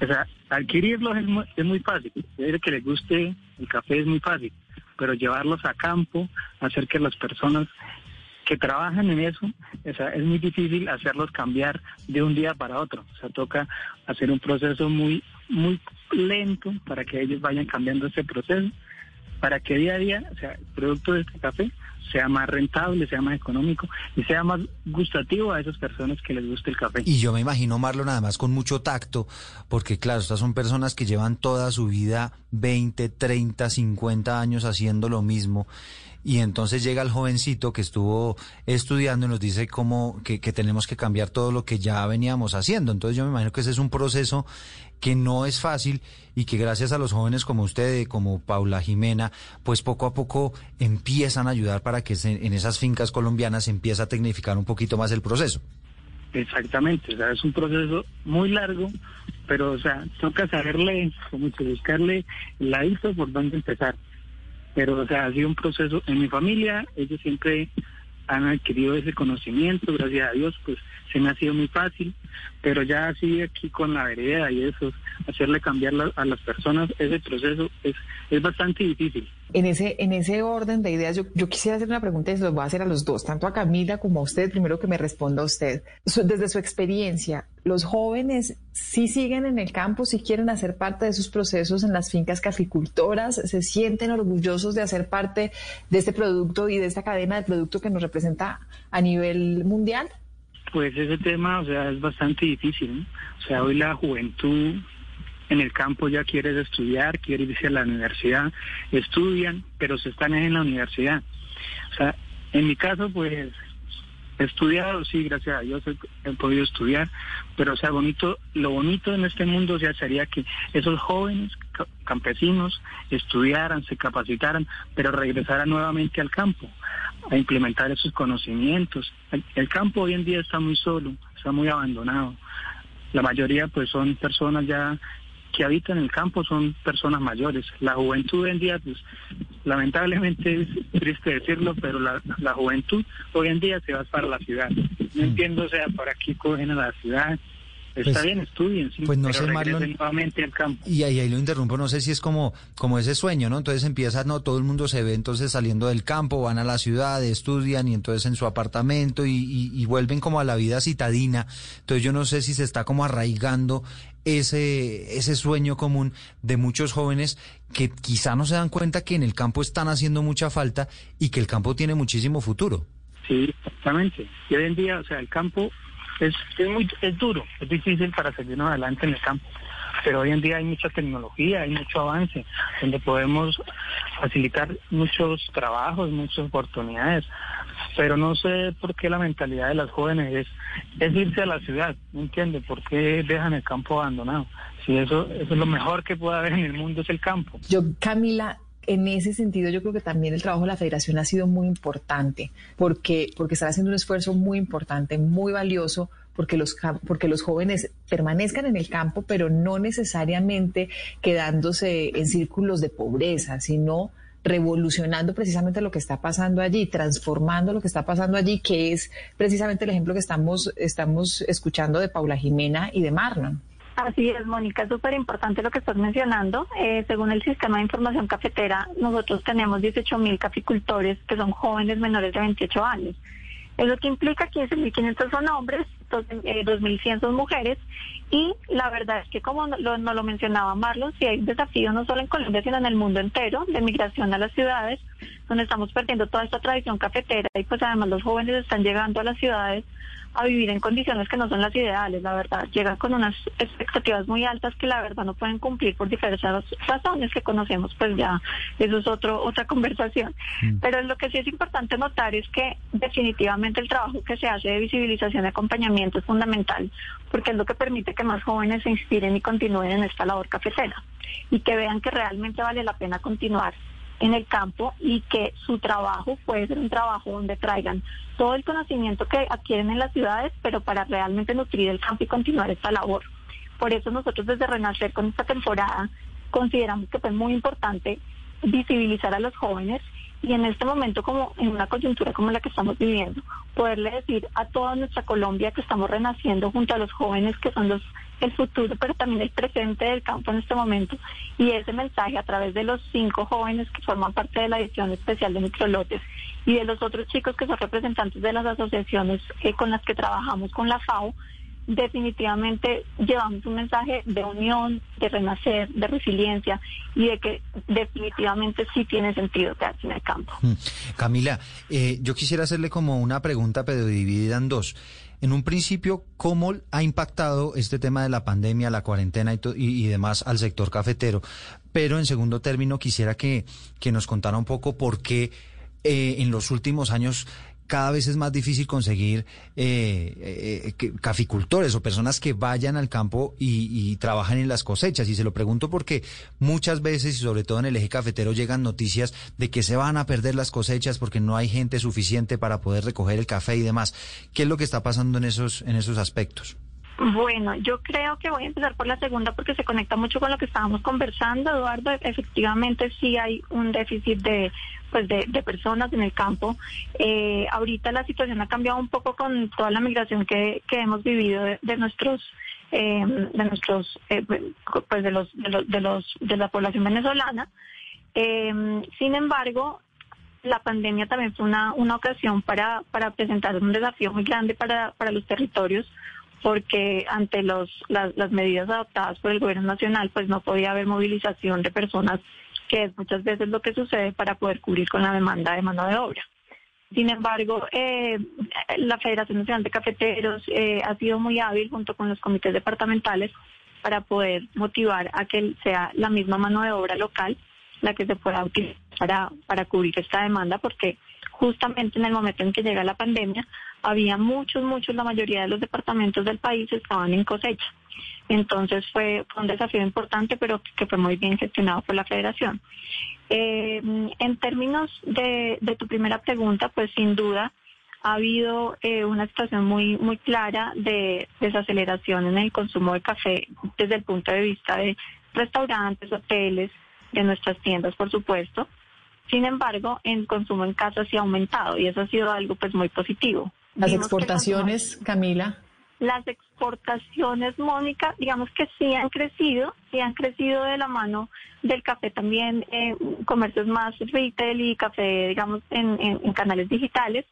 O sea, adquirirlos es muy, es muy fácil. El que les guste el café es muy fácil, pero llevarlos a campo, hacer que las personas que trabajan en eso, o sea, es muy difícil hacerlos cambiar de un día para otro. O sea, toca hacer un proceso muy, muy lento para que ellos vayan cambiando ese proceso, para que día a día, el producto de este café sea más rentable, sea más económico y sea más gustativo a esas personas que les guste el café. Y yo me imagino, Marlon, además con mucho tacto, porque claro, estas son personas que llevan toda su vida 20, 30, 50 años haciendo lo mismo. Y entonces llega el jovencito que estuvo estudiando y nos dice cómo que, tenemos que cambiar todo lo que ya veníamos haciendo. Entonces yo me imagino que ese es un proceso que no es fácil y que gracias a los jóvenes como usted, como Paula Jimena, pues poco a poco empiezan a ayudar para que se- en esas fincas colombianas se empiece a tecnificar un poquito más el proceso. Exactamente, o sea, es un proceso muy largo, pero, o sea, toca saberle, como que buscarle el ladito por dónde empezar. Pero, o sea, ha sido un proceso en mi familia, ellos siempre han adquirido ese conocimiento, gracias a Dios, pues se me ha sido muy fácil. Pero ya así aquí con la vereda y eso, hacerle cambiar la- a las personas ese proceso es, es bastante difícil. En ese, en ese orden de ideas, yo, yo quisiera hacer una pregunta y se los voy a hacer a los dos, tanto a Camila como a usted. Primero que me responda a usted. Desde su experiencia, ¿los jóvenes sí siguen en el campo, sí quieren hacer parte de sus procesos en las fincas caficultoras? ¿Se sienten orgullosos de hacer parte de este producto y de esta cadena de producto que nos representa a nivel mundial? Pues ese tema, o sea, es bastante difícil. O sea, hoy la juventud en el campo ya quiere estudiar, quiere irse a la universidad, estudian, pero se están en la universidad. O sea, en mi caso, pues estudiado, sí, gracias a Dios he, podido estudiar, pero o sea, bonito, lo bonito en este mundo o sea, sería que esos jóvenes ca- campesinos estudiaran, se capacitaran, pero regresaran nuevamente al campo a implementar esos conocimientos. El, el campo hoy en día está muy solo, está muy abandonado. La mayoría pues son personas ya que habitan el campo, son personas mayores. La juventud hoy en día, pues lamentablemente es triste decirlo, pero la, la juventud hoy en día se va para la ciudad. No entiendo, o sea, para qué cogen a la ciudad. Está Pues- bien, estudien, sí, pues no pero sé, Marlon. nuevamente al campo. Y ahí, ahí lo interrumpo, no sé si es como, como ese sueño, ¿no? Entonces empieza, no, todo el mundo se ve entonces saliendo del campo, van a la ciudad, estudian y entonces en su apartamento y, y- y vuelven como a la vida citadina. Entonces yo no sé si se está como arraigando ese, ese sueño común de muchos jóvenes que quizá no se dan cuenta que en el campo están haciendo mucha falta y que el campo tiene muchísimo futuro. Sí, exactamente. Y hoy en día, o sea, el campo es, es muy es duro, es difícil para seguirnos adelante en el campo. Pero hoy en día hay mucha tecnología, hay mucho avance, donde podemos facilitar muchos trabajos, muchas oportunidades. Pero no sé por qué la mentalidad de las jóvenes es, es irse a la ciudad, ¿me entiende? ¿Por qué dejan el campo abandonado? Si eso, eso es lo mejor que puede haber en el mundo, es el campo. Yo, Camila, en ese sentido, yo creo que también el trabajo de la federación ha sido muy importante, porque, porque están haciendo un esfuerzo muy importante, muy valioso, porque los, porque los jóvenes permanezcan en el campo, pero no necesariamente quedándose en círculos de pobreza, sino revolucionando precisamente lo que está pasando allí, transformando lo que está pasando allí, que es precisamente el ejemplo que estamos, estamos escuchando de Paula Jimena y de Marlon. Así es, Mónica, es súper importante lo que estás mencionando. Eh, según el Sistema de Información Cafetera, nosotros tenemos 18 mil caficultores que son jóvenes menores de 28 años. Eso que implica que 15.500 son hombres, 2.100 son mujeres. Y la verdad es que como lo, no lo mencionaba Marlon, sí hay un desafío no solo en Colombia sino en el mundo entero de migración a las ciudades, donde estamos perdiendo toda esta tradición cafetera y pues además los jóvenes están llegando a las ciudades a vivir en condiciones que no son las ideales, la verdad. Llegan con unas expectativas muy altas que la verdad no pueden cumplir por diversas razones que conocemos, pues ya eso es otro, otra <laughs> conversación. Pero lo que sí es importante notar es que definitivamente el trabajo que se hace de visibilización y acompañamiento es fundamental, porque es lo que permite que más jóvenes se inspiren y continúen en esta labor cafetera y que vean que realmente vale la pena continuar en el campo y que su trabajo puede ser un trabajo donde traigan todo el conocimiento que adquieren en las ciudades, pero para realmente nutrir el campo y continuar esta labor. Por eso nosotros desde Renacer con esta temporada consideramos que fue muy importante visibilizar a los jóvenes y en este momento como en una coyuntura como la que estamos viviendo, poderle decir a toda nuestra Colombia que estamos renaciendo junto a los jóvenes que son los el futuro, pero también el presente del campo en este momento. Y ese mensaje a través de los cinco jóvenes que forman parte de la edición especial de Microlotes y de los otros chicos que son representantes de las asociaciones eh, con las que trabajamos con la FAO, definitivamente llevamos un mensaje de unión, de renacer, de resiliencia y de que definitivamente sí tiene sentido quedarse en el campo. Mm. Camila, eh, yo quisiera hacerle como una pregunta, pero dividida en dos. En un principio, ¿cómo ha impactado este tema de la pandemia, la cuarentena y, y demás al sector cafetero? Pero en segundo término, quisiera que, que nos contara un poco por qué eh, en los últimos años cada vez es más difícil conseguir eh, eh, que- caficultores o personas que vayan al campo y, y en las cosechas. Y se lo pregunto porque muchas veces, y sobre todo en el eje cafetero, llegan noticias de que se van a perder las cosechas porque no hay gente suficiente para poder recoger el café y demás. ¿Qué es lo que está pasando en esos, en esos aspectos? Bueno, yo creo que voy a empezar por la segunda porque se conecta mucho con lo que estábamos conversando, Eduardo. Efectivamente, sí hay un déficit de, pues de, personas en el campo. Eh, ahorita la situación ha cambiado un poco con toda la migración que, que hemos vivido de, nuestros, de nuestros, eh, pues de los, de los, de los, de la población venezolana. sin embargo, la pandemia también fue una, una ocasión para, para presentar un desafío muy grande para, para los territorios porque ante los, las, las medidas adoptadas por el gobierno nacional, pues no podía haber movilización de personas, que es muchas veces lo que sucede para poder cubrir con la demanda de mano de obra. Sin embargo, eh, la Federación Nacional de Cafeteros eh, ha sido muy hábil junto con los comités departamentales para poder motivar a que sea la misma mano de obra local la que se pueda utilizar para, para cubrir esta demanda, porque justamente en el momento en que llega la pandemia, había muchos, muchos, la mayoría de los departamentos del país estaban en cosecha. Entonces fue, un desafío importante, pero que fue muy bien gestionado por la federación. Eh, en términos de, tu primera pregunta, pues sin duda ha habido eh, una situación muy, muy clara de desaceleración en el consumo de café desde el punto de vista de restaurantes, hoteles, de nuestras tiendas, por supuesto. Sin embargo, el consumo en casa sí ha aumentado y eso ha sido algo pues muy positivo. Las exportaciones, Camila. Las exportaciones, Mónica, digamos que sí han crecido, sí han crecido de la mano del café también, en comercios más retail y café, digamos, en, en canales digitales,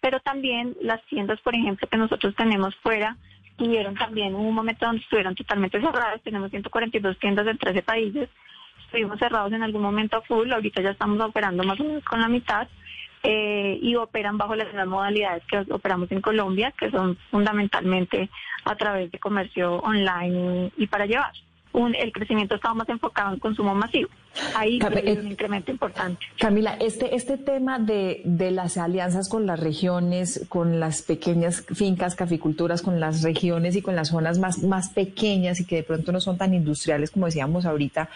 pero también las tiendas, por ejemplo, que nosotros tenemos fuera, tuvieron también un momento donde estuvieron totalmente cerradas, tenemos 142 tiendas en 13 países, estuvimos cerrados en algún momento a full, ahorita ya estamos operando más o menos con la mitad eh, y operan bajo las mismas modalidades que operamos en Colombia, que son fundamentalmente a través de comercio online y para llevar. Un, el crecimiento estaba más enfocado en consumo masivo. Ahí hay un incremento importante. Camila, este, este tema de, de las alianzas con las regiones, con las pequeñas fincas, caficulturas, con las regiones y con las zonas más, más pequeñas y que de pronto no son tan industriales como decíamos ahorita,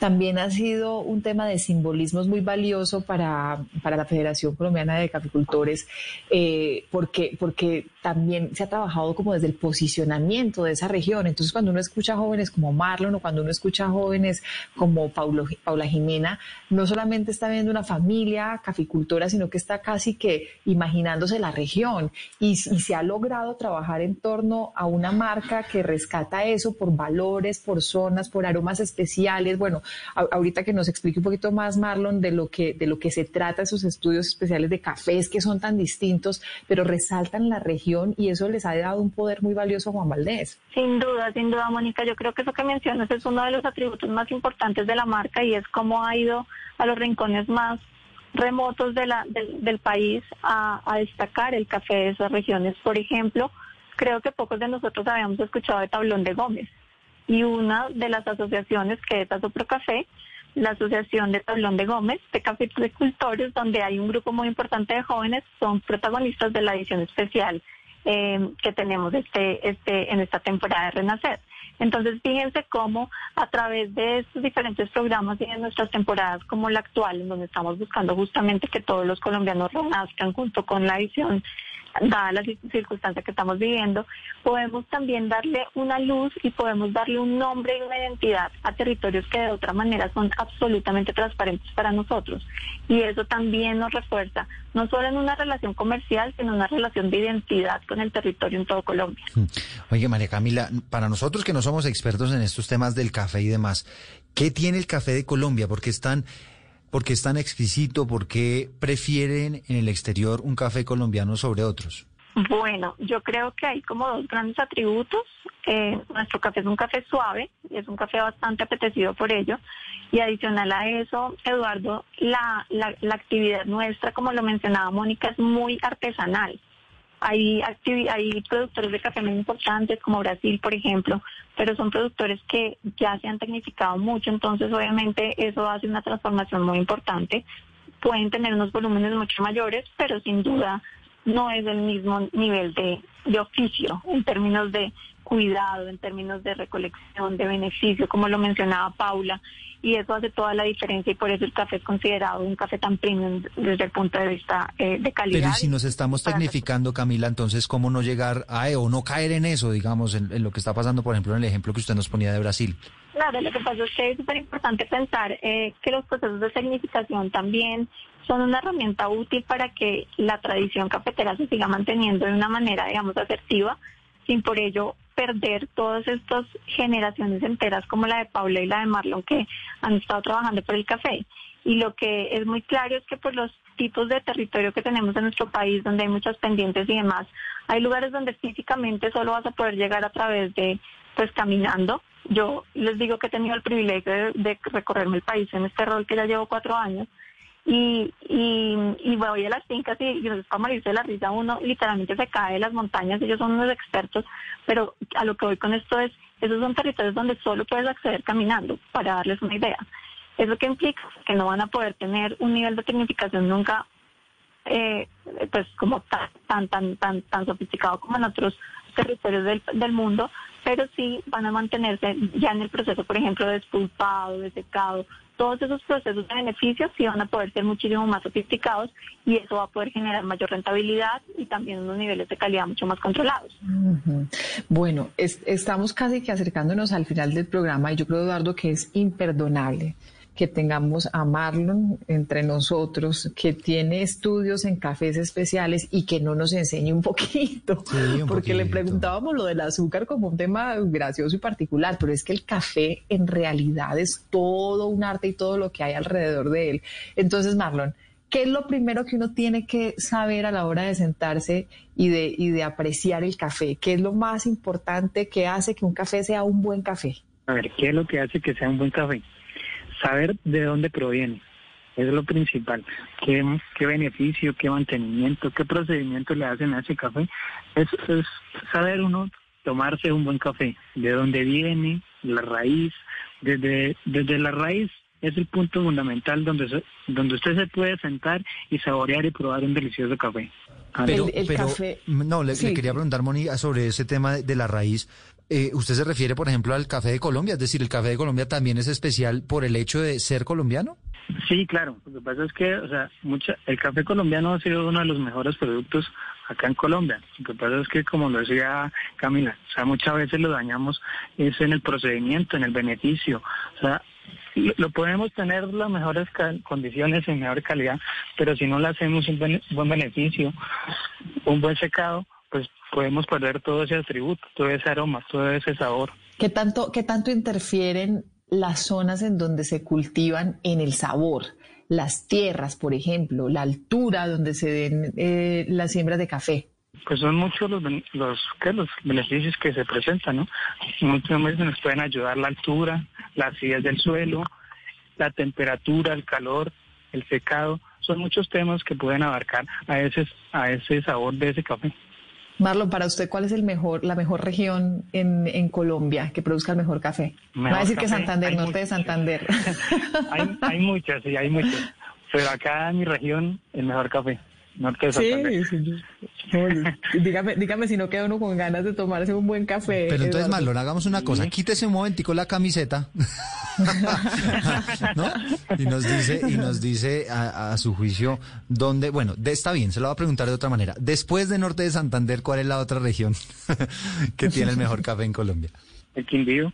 también ha sido un tema de simbolismos muy valioso para, para la Federación Colombiana de Caficultores, eh, porque, porque también se ha trabajado como desde el posicionamiento de esa región. Entonces, cuando uno escucha jóvenes como Marlon o cuando uno escucha jóvenes como Paulo, Paula Jimena, no solamente está viendo una familia caficultora, sino que está casi que imaginándose la región y, y se ha logrado trabajar en torno a una marca que rescata eso por valores, por zonas, por aromas especiales. Bueno, ahorita que nos explique un poquito más, Marlon, de lo que, de lo que se trata esos estudios especiales de cafés que son tan distintos, pero resaltan la región y eso les ha dado un poder muy valioso a Juan Valdés. Sin duda, sin duda, Mónica. Yo creo que eso que mencionas es uno de los atributos más importantes de la marca y es cómo ha ido a los rincones más remotos del, país a, a destacar el café de esas regiones. Por ejemplo, creo que pocos de nosotros habíamos escuchado de Tablón de Gómez y una de las asociaciones que es Café, la Asociación de Tablón de Gómez, de cafeticultores, donde hay un grupo muy importante de jóvenes, son protagonistas de la edición especial eh, que tenemos este, este, en esta temporada de Renacer. Entonces, fíjense cómo a través de estos diferentes programas y en nuestras temporadas como la actual, en donde estamos buscando justamente que todos los colombianos renazcan junto con la edición dada la circunstancia que estamos viviendo, podemos también darle una luz y podemos darle un nombre y una identidad a territorios que de otra manera son absolutamente transparentes para nosotros. Y eso también nos refuerza, no solo en una relación comercial, sino en una relación de identidad con el territorio en todo Colombia. Hmm. Oye, María Camila, para nosotros que no somos expertos en estos temas del café y demás, ¿qué tiene el café de Colombia? Porque están ¿Por qué es tan exquisito? ¿Por qué prefieren en el exterior un café colombiano sobre otros? Bueno, yo creo que hay como dos grandes atributos. Eh, nuestro café es un café suave, es un café bastante apetecido por ello. Y adicional a eso, Eduardo, la, la, la actividad nuestra, como lo mencionaba Mónica, es muy artesanal. Hay, hay productores de café muy importantes, como Brasil, por ejemplo, pero son productores que ya se han tecnificado mucho, entonces obviamente eso hace una transformación muy importante. Pueden tener unos volúmenes mucho mayores, pero sin duda no es el mismo nivel de, de oficio en términos de cuidado, en términos de recolección, de beneficio, como lo mencionaba Paula, y eso hace toda la diferencia y por eso el café es considerado un café tan premium desde el punto de vista eh, de calidad. Pero si nos estamos tecnificando, Camila, entonces, ¿cómo no llegar a o no caer en eso, digamos, en, en lo que está pasando, por ejemplo, en el ejemplo que usted nos ponía de Brasil? Claro, lo que pasa es que es súper importante pensar eh, que los procesos de significación también son una herramienta útil para que la tradición cafetera se siga manteniendo de una manera, digamos, asertiva, sin por ello perder todas estas generaciones enteras como la de Paula y la de Marlon que han estado trabajando por el café. Y lo que es muy claro es que por los tipos de territorio que tenemos en nuestro país, donde hay muchas pendientes y demás, hay lugares donde físicamente solo vas a poder llegar a través de, pues caminando. Yo les digo que he tenido el privilegio de, de recorrerme el país en este rol que ya llevo cuatro años y, y, y voy a las fincas y, y es para morirse de la risa uno literalmente se cae de las montañas, ellos son unos expertos, pero a lo que voy con esto es, esos son territorios donde solo puedes acceder caminando, para darles una idea. Eso que implica que no van a poder tener un nivel de tecnificación nunca eh, pues como tan, tan, tan, tan, sofisticado como en otros territorios del, del mundo, pero sí van a mantenerse ya en el proceso, por ejemplo, de expulpado, de secado, todos esos procesos de beneficios sí van a poder ser muchísimo más sofisticados y eso va a poder generar mayor rentabilidad y también unos niveles de calidad mucho más controlados. Bueno, es- estamos casi que acercándonos al final del programa y yo creo, Eduardo, que es imperdonable que tengamos a Marlon entre nosotros, que tiene estudios en cafés especiales y que no nos enseñe un <laughs> poquito, Sí, un porque le preguntábamos lo del azúcar como un tema gracioso y particular, pero es que el café en realidad es todo un arte y todo lo que hay alrededor de él. Entonces, Marlon, ¿qué es lo primero que uno tiene que saber a la hora de sentarse y de, y de apreciar el café? ¿Qué es lo más importante que hace que un café sea un buen café? A ver, ¿qué es lo que hace que sea un buen café? Saber de dónde proviene. Eso es lo principal. ¿Qué, qué beneficio, qué mantenimiento, qué procedimiento le hacen a ese café? Es, es saber uno tomarse un buen café. De dónde viene, la raíz. Desde, desde la raíz es el punto fundamental donde, se- donde usted se puede sentar y saborear y probar un delicioso café. Pero, El- el pero, café- no, le, quería preguntar, Moni, sobre ese tema de, de la raíz. Eh, ¿Usted se refiere, por ejemplo, al café de Colombia? Es decir, ¿el café de Colombia también es especial por el hecho de ser colombiano? Sí, claro. Lo que pasa es que, o sea, mucha, el café colombiano ha sido uno de los mejores productos acá en Colombia. Lo que pasa es que, como lo decía Camila, o sea, muchas veces lo dañamos es en el procedimiento, en el beneficio. O sea, lo, podemos tener las mejores condiciones en mejor calidad, pero si no le hacemos un buen beneficio, un buen secado, pues podemos perder todo ese atributo, todo ese aroma, todo ese sabor. ¿Qué tanto, qué tanto interfieren las zonas en donde se cultivan en el sabor? Las tierras, por ejemplo, la altura donde se den eh, las siembras de café. pues son muchos los los, ¿qué? los beneficios que se presentan, ¿no? Muchas veces nos pueden ayudar la altura, la acidez del suelo, la temperatura, el calor, el secado, son muchos temas que pueden abarcar a ese a ese sabor de ese café. Marlon, para usted, ¿cuál es el mejor, la mejor región en, en Colombia que produzca el mejor café? Me va a Mejor decir que Santander, norte de muchos. Santander. <laughs> Hay hay muchas, sí, hay muchas, pero acá en mi región el mejor café, norte de Santander. Sí, sí. No, <laughs> dígame, dígame si no queda uno con ganas de tomarse un buen café. Pero entonces, Eduardo. Marlon, hagamos una cosa. Quítese un momentico la camiseta. <laughs> ¿No? Y nos dice, y nos dice a, a su juicio dónde, bueno, de, está bien, se lo va a preguntar de otra manera. Después de Norte de Santander, ¿cuál es la otra región <laughs> que tiene el mejor café en Colombia? El Quindío,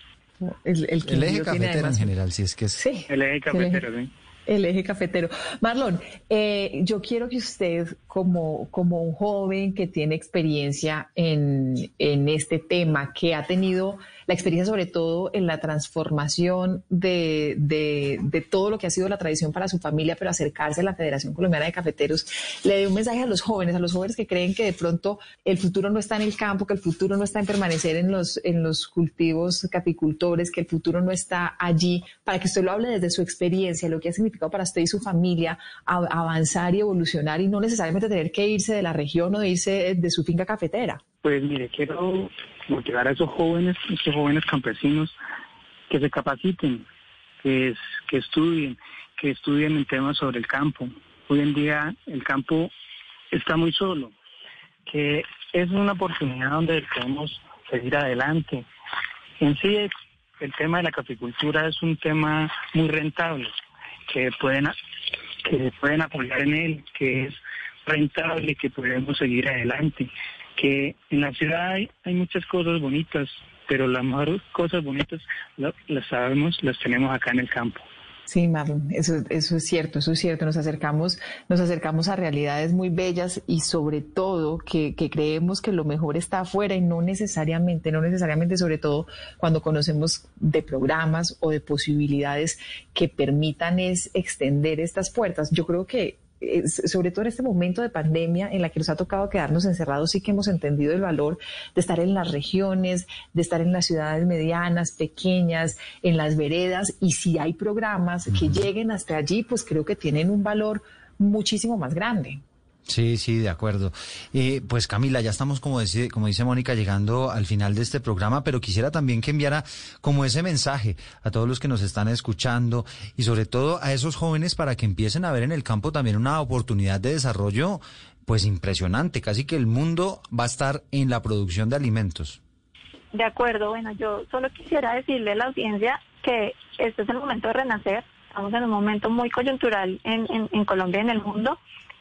El, el El Quindío eje cafetero en general, si es que es. Sí. el eje cafetero, sí. El eje cafetero. Marlon, eh, yo quiero que usted, como, como un joven que tiene experiencia en, en este tema, que ha tenido la experiencia sobre todo en la transformación de, de, todo lo que ha sido la tradición para su familia, pero acercarse a la Federación Colombiana de Cafeteros, le dé un mensaje a los jóvenes, a los jóvenes que creen que de pronto el futuro no está en el campo, que el futuro no está en permanecer en los, en los cultivos capicultores, que el futuro no está allí, para que usted lo hable desde su experiencia, lo que ha significado para usted y su familia avanzar y evolucionar y no necesariamente tener que irse de la región o de irse de su finca cafetera. Pues mire, quiero motivar a esos jóvenes, esos jóvenes campesinos, que se capaciten, que, es- que estudien, que estudien en temas sobre el campo. Hoy en día el campo está muy solo, que es una oportunidad donde podemos seguir adelante. En sí, el tema de la caficultura es un tema muy rentable, que pueden, que pueden apoyar en él, que es rentable, que podemos seguir adelante. Que en la ciudad hay, hay muchas cosas bonitas, pero las mejores cosas bonitas la- las sabemos, las tenemos acá en el campo. Sí, Marlon, eso, eso es cierto, eso es cierto. Nos acercamos, nos acercamos a realidades muy bellas y sobre todo que, que creemos que lo mejor está afuera y no necesariamente, no necesariamente, sobre todo cuando conocemos de programas o de posibilidades que permitan es extender estas puertas. Yo creo que sobre todo en este momento de pandemia en la que nos ha tocado quedarnos encerrados, sí que hemos entendido el valor de estar en las regiones, de estar en las ciudades medianas, pequeñas, en las veredas, y si hay programas que lleguen hasta allí, pues creo que tienen un valor muchísimo más grande. Sí, sí, de acuerdo. Eh, pues Camila, ya estamos, como dice, como dice Mónica, llegando al final de este programa, pero quisiera también que enviara como ese mensaje a todos los que nos están escuchando y sobre todo a esos jóvenes para que empiecen a ver en el campo también una oportunidad de desarrollo pues impresionante. Casi que el mundo va a estar en la producción de alimentos. De acuerdo, bueno, yo solo quisiera decirle a la audiencia que este es el momento de renacer. Estamos en un momento muy coyuntural en, en, en Colombia y en el mundo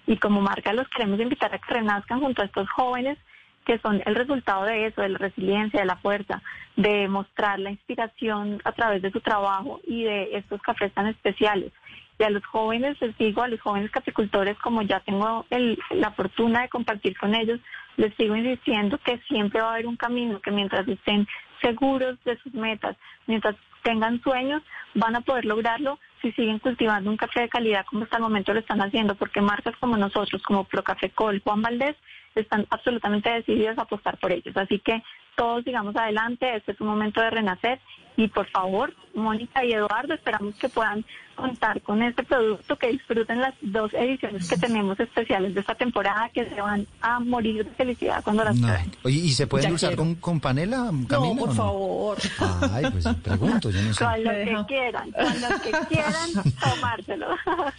y como marca los queremos invitar a que renazcan junto a estos jóvenes que son el resultado de eso, de la resiliencia, de la fuerza, de mostrar la inspiración a través de su trabajo y de estos cafés tan especiales. Y a los jóvenes, les digo, a los jóvenes caficultores, como ya tengo el- la fortuna de compartir con ellos, les sigo insistiendo que siempre va a haber un camino, que mientras estén seguros de sus metas, mientras tengan sueños, van a poder lograrlo si siguen cultivando un café de calidad como hasta el momento lo están haciendo, porque marcas como nosotros, como Procafecol, Juan Valdés, están absolutamente decididos a apostar por ellos. Así que todos sigamos adelante, este es un momento de renacer y por favor, Mónica y Eduardo, esperamos que puedan contar con este producto, que disfruten las dos ediciones que tenemos especiales de esta temporada, que se van a morir de felicidad cuando las No. prueben. Oye, ¿y se puede Ya endulzar quiero. con, con panela, Camila? no, por favor. Ay, pues pregunto, yo no sé. Con lo que quieran, con lo que quieran tomárselo. <laughs>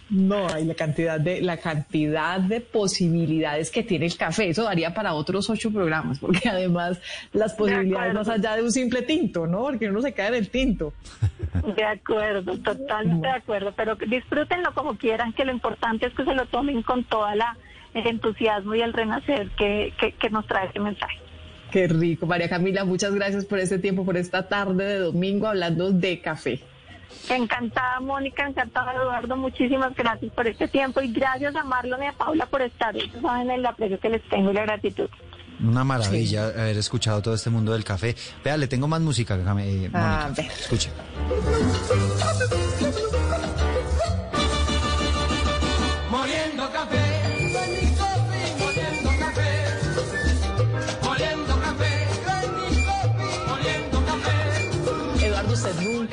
No, hay la cantidad de la cantidad de posibilidades que tiene el café. Eso daría para otros ocho programas, porque además las posibilidades más allá de un simple tinto, ¿no? Porque uno se cae en el tinto. De acuerdo, totalmente de acuerdo, pero disfrútenlo como quieran, que lo importante es que se lo tomen con toda la el entusiasmo y el renacer que, que, que nos trae ese mensaje. Qué rico, María Camila. Muchas gracias por este tiempo, por esta tarde de domingo hablando de café. Encantada, Mónica, encantada, Eduardo. Muchísimas gracias por este tiempo y gracias a Marlon y a Paula por estar. Ellos saben el aprecio que les tengo y la gratitud. Una maravilla haber escuchado todo este mundo del café. Vea, le tengo más música, eh, Mónica. A ver. Escuche.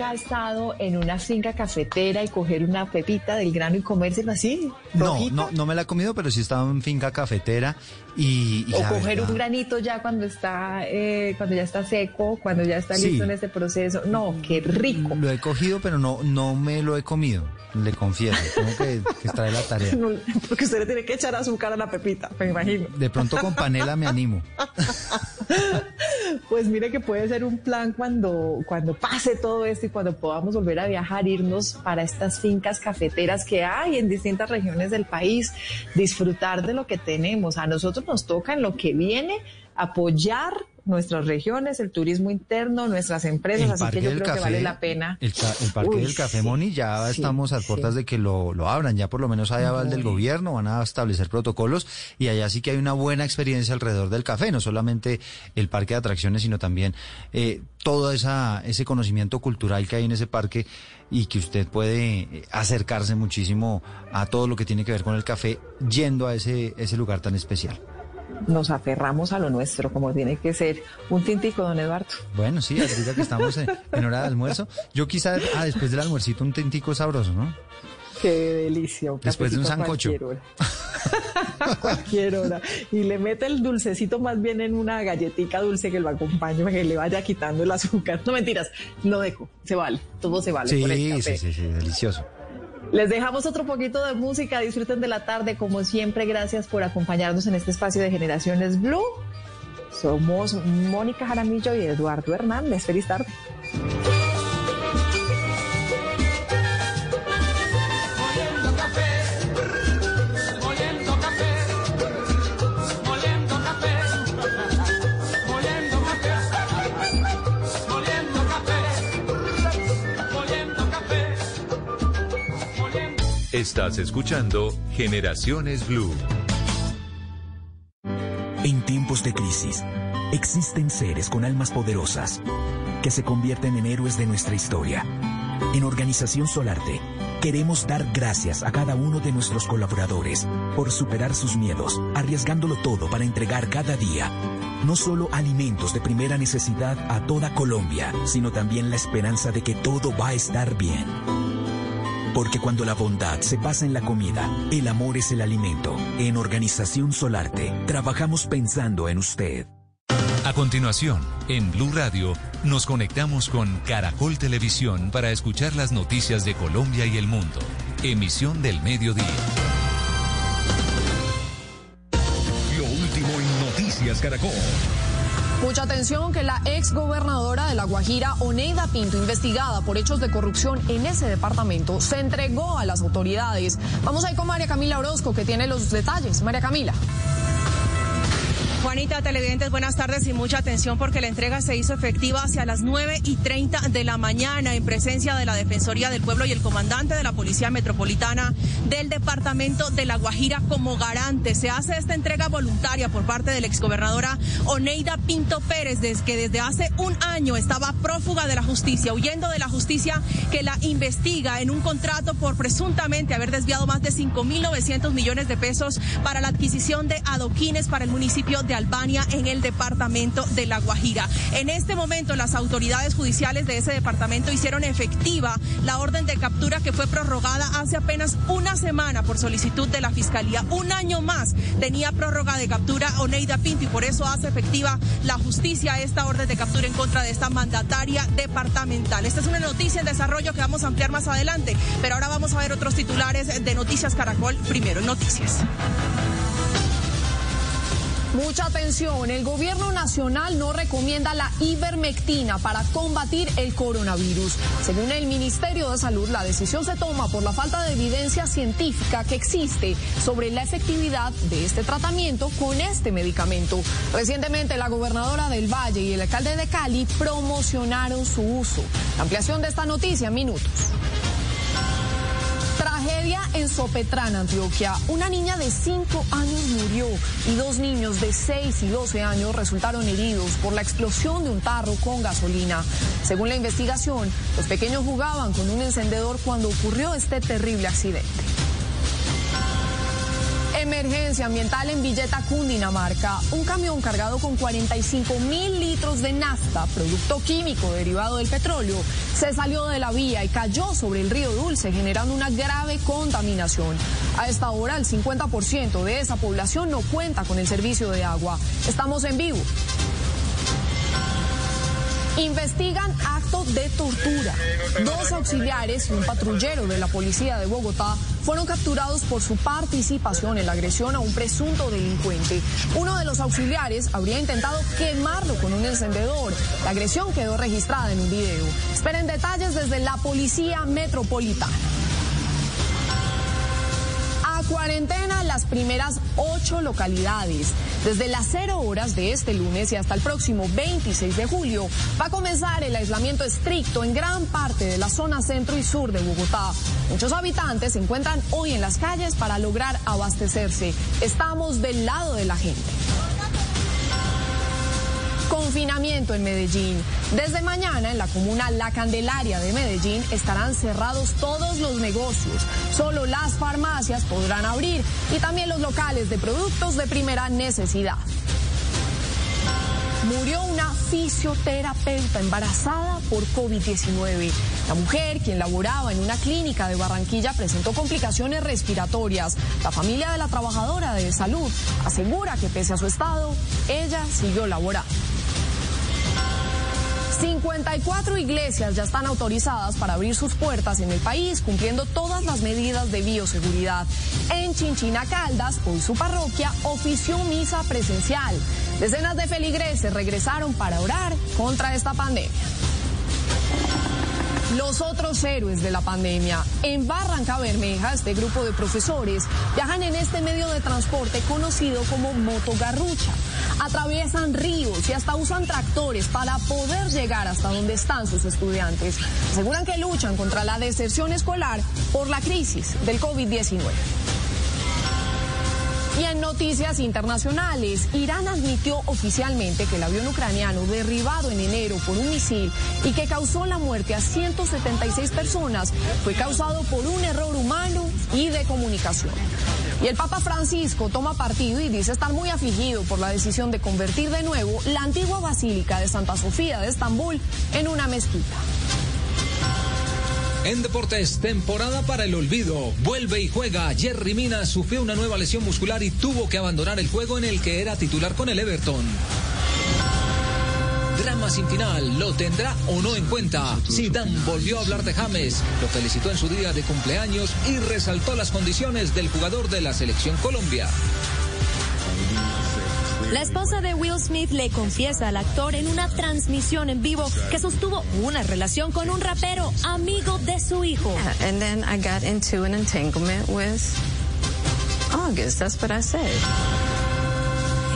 Nunca ha estado en una finca cafetera y coger una pepita del grano y comérsela así? No, no, no me la he comido, pero sí estaba en finca cafetera y, y O coger verdad- un granito ya cuando está, eh, cuando ya está seco, cuando ya está Sí. listo en ese proceso. No, qué rico. Lo he cogido, pero no, no me lo he comido, le confieso. Tengo que, que traer la tarea. <laughs> No, porque usted le tiene que echar azúcar a la pepita, me imagino. De pronto con panela me animo. <laughs> Pues mire que puede ser un plan cuando, cuando pase todo esto y cuando podamos volver a viajar, irnos para estas fincas cafeteras que hay en distintas regiones del país, disfrutar de lo que tenemos. A nosotros nos toca en lo que viene apoyar nuestras regiones, el turismo interno, nuestras empresas, así que yo creo que vale la pena. El, el parque Uy, del Café sí, Moni ya sí, estamos a puertas sí. de que lo, lo abran, ya por lo menos hay aval del gobierno, van a establecer protocolos y allá sí que hay una buena experiencia alrededor del café, no solamente el parque de atracciones, sino también eh, todo esa, ese conocimiento cultural que hay en ese parque y que usted puede eh, acercarse muchísimo a todo lo que tiene que ver con el café yendo a ese, ese lugar tan especial. Nos aferramos a lo nuestro, como tiene que ser. Un tintico, don Eduardo. Bueno, sí, ahorita que estamos en, hora de almuerzo, yo quizá, ah, después del almuercito un tintico sabroso, ¿no? Qué delicia. un Después de un sancocho. Cualquier hora. A <laughs> cualquier hora. Y le mete el dulcecito más bien en una galletica dulce que lo acompañe, para que le vaya quitando el azúcar. No mentiras, lo dejo. Se vale. Todo se vale. Sí, por el sí, sí, sí, delicioso. Les dejamos otro poquito de música, disfruten de la tarde, como siempre, gracias por acompañarnos en este espacio de Generaciones Blue. Somos Mónica Jaramillo y Eduardo Hernández. Feliz tarde. Estás escuchando Generaciones Blue. En tiempos de crisis, existen seres con almas poderosas que se convierten en héroes de nuestra historia. En Organización Solarte, queremos dar gracias a cada uno de nuestros colaboradores por superar sus miedos, arriesgándolo todo para entregar cada día no solo alimentos de primera necesidad a toda Colombia, sino también la esperanza de que todo va a estar bien. Porque cuando la bondad se pasa en la comida, el amor es el alimento. En Organización Solarte, trabajamos pensando en usted. A continuación, en Blue Radio, nos conectamos con Caracol Televisión para escuchar las noticias de Colombia y el mundo. Emisión del mediodía. Lo último en Noticias Caracol. Mucha atención que la ex gobernadora de La Guajira, Oneida Pinto, investigada por hechos de corrupción en ese departamento, se entregó a las autoridades. Vamos ahí con María Camila Orozco, que tiene los detalles. María Camila. Juanita, televidentes, buenas tardes y mucha atención porque la entrega se hizo efectiva hacia las 9 y 30 de la mañana en presencia de la Defensoría del Pueblo y el comandante de la Policía Metropolitana del Departamento de La Guajira como garante. Se hace esta entrega voluntaria por parte de la exgobernadora Oneida Pinto Pérez, desde que desde hace un año estaba prófuga de la justicia, huyendo de la justicia que la investiga en un contrato por presuntamente haber desviado más de 5.900 millones de pesos para la adquisición de adoquines para el municipio de Albania en el departamento de La Guajira. En este momento las autoridades judiciales de ese departamento hicieron efectiva la orden de captura que fue prorrogada hace apenas una semana por solicitud de la Fiscalía. Un año más tenía prórroga de captura Oneida Pinto y por eso hace efectiva la justicia esta orden de captura en contra de esta mandataria departamental. Esta es una noticia en desarrollo que vamos a ampliar más adelante, pero ahora vamos a ver otros titulares de Noticias Caracol. Primero, Noticias. Mucha atención, el gobierno nacional no recomienda la ivermectina para combatir el coronavirus. Según el Ministerio de Salud, la decisión se toma por la falta de evidencia científica que existe sobre la efectividad de este tratamiento con este medicamento. Recientemente, la gobernadora del Valle y el alcalde de Cali promocionaron su uso. La ampliación de esta noticia en minutos. En Sopetrán, Antioquia. Una niña de 5 años murió y dos niños de 6 y 12 años resultaron heridos por la explosión de un tarro con gasolina. Según la investigación, los pequeños jugaban con un encendedor cuando ocurrió este terrible accidente. Emergencia ambiental en Villeta, Cundinamarca. Un camión cargado con 45 mil litros de nafta, producto químico derivado del petróleo, se salió de la vía y cayó sobre el río Dulce, generando una grave contaminación. A esta hora, el 50% de esa población no cuenta con el servicio de agua. Estamos en vivo. Investigan acto de tortura. Dos auxiliares y un patrullero de la policía de Bogotá fueron capturados por su participación en la agresión a un presunto delincuente. Uno de los auxiliares habría intentado quemarlo con un encendedor. La agresión quedó registrada en un video. Esperen detalles desde la Policía Metropolitana cuarentena las primeras ocho localidades. Desde las cero horas de este lunes y hasta el próximo 26 de julio va a comenzar el aislamiento estricto en gran parte de la zona centro y sur de Bogotá. Muchos habitantes se encuentran hoy en las calles para lograr abastecerse. Estamos del lado de la gente. Confinamiento en Medellín. Desde mañana en la comuna La Candelaria de Medellín estarán cerrados todos los negocios. Solo las farmacias podrán abrir y también los locales de productos de primera necesidad. Murió una fisioterapeuta embarazada por COVID-19. La mujer, quien laboraba en una clínica de Barranquilla, presentó complicaciones respiratorias. La familia de la trabajadora de salud asegura que pese a su estado, ella siguió laborando. 54 iglesias ya están autorizadas para abrir sus puertas en el país, cumpliendo todas las medidas de bioseguridad. En Chinchina Caldas, hoy su parroquia ofició misa presencial. Decenas de feligreses regresaron para orar contra esta pandemia. Los otros héroes de la pandemia. En Barranca Bermeja, este grupo de profesores viajan en este medio de transporte conocido como motogarrucha. Atraviesan ríos y hasta usan tractores para poder llegar hasta donde están sus estudiantes. Aseguran que luchan contra la deserción escolar por la crisis del COVID-19. Y en noticias internacionales, Irán admitió oficialmente que el avión ucraniano derribado en enero por un misil y que causó la muerte a 176 personas fue causado por un error humano y de comunicación. Y el Papa Francisco toma partido y dice estar muy afligido por la decisión de convertir de nuevo la antigua Basílica de Santa Sofía de Estambul en una mezquita. En deportes, temporada para el olvido. Vuelve y juega. Jerry Mina sufrió una nueva lesión muscular y tuvo que abandonar el juego en el que era titular con el Everton. Drama sin final, ¿lo tendrá o no en cuenta? Zidane volvió a hablar de James, lo felicitó en su día de cumpleaños y resaltó las condiciones del jugador de la selección Colombia. La esposa de Will Smith le confiesa al actor en una transmisión en vivo que sostuvo una relación con un rapero amigo de su hijo. And then I got into an entanglement with August. That's what I said.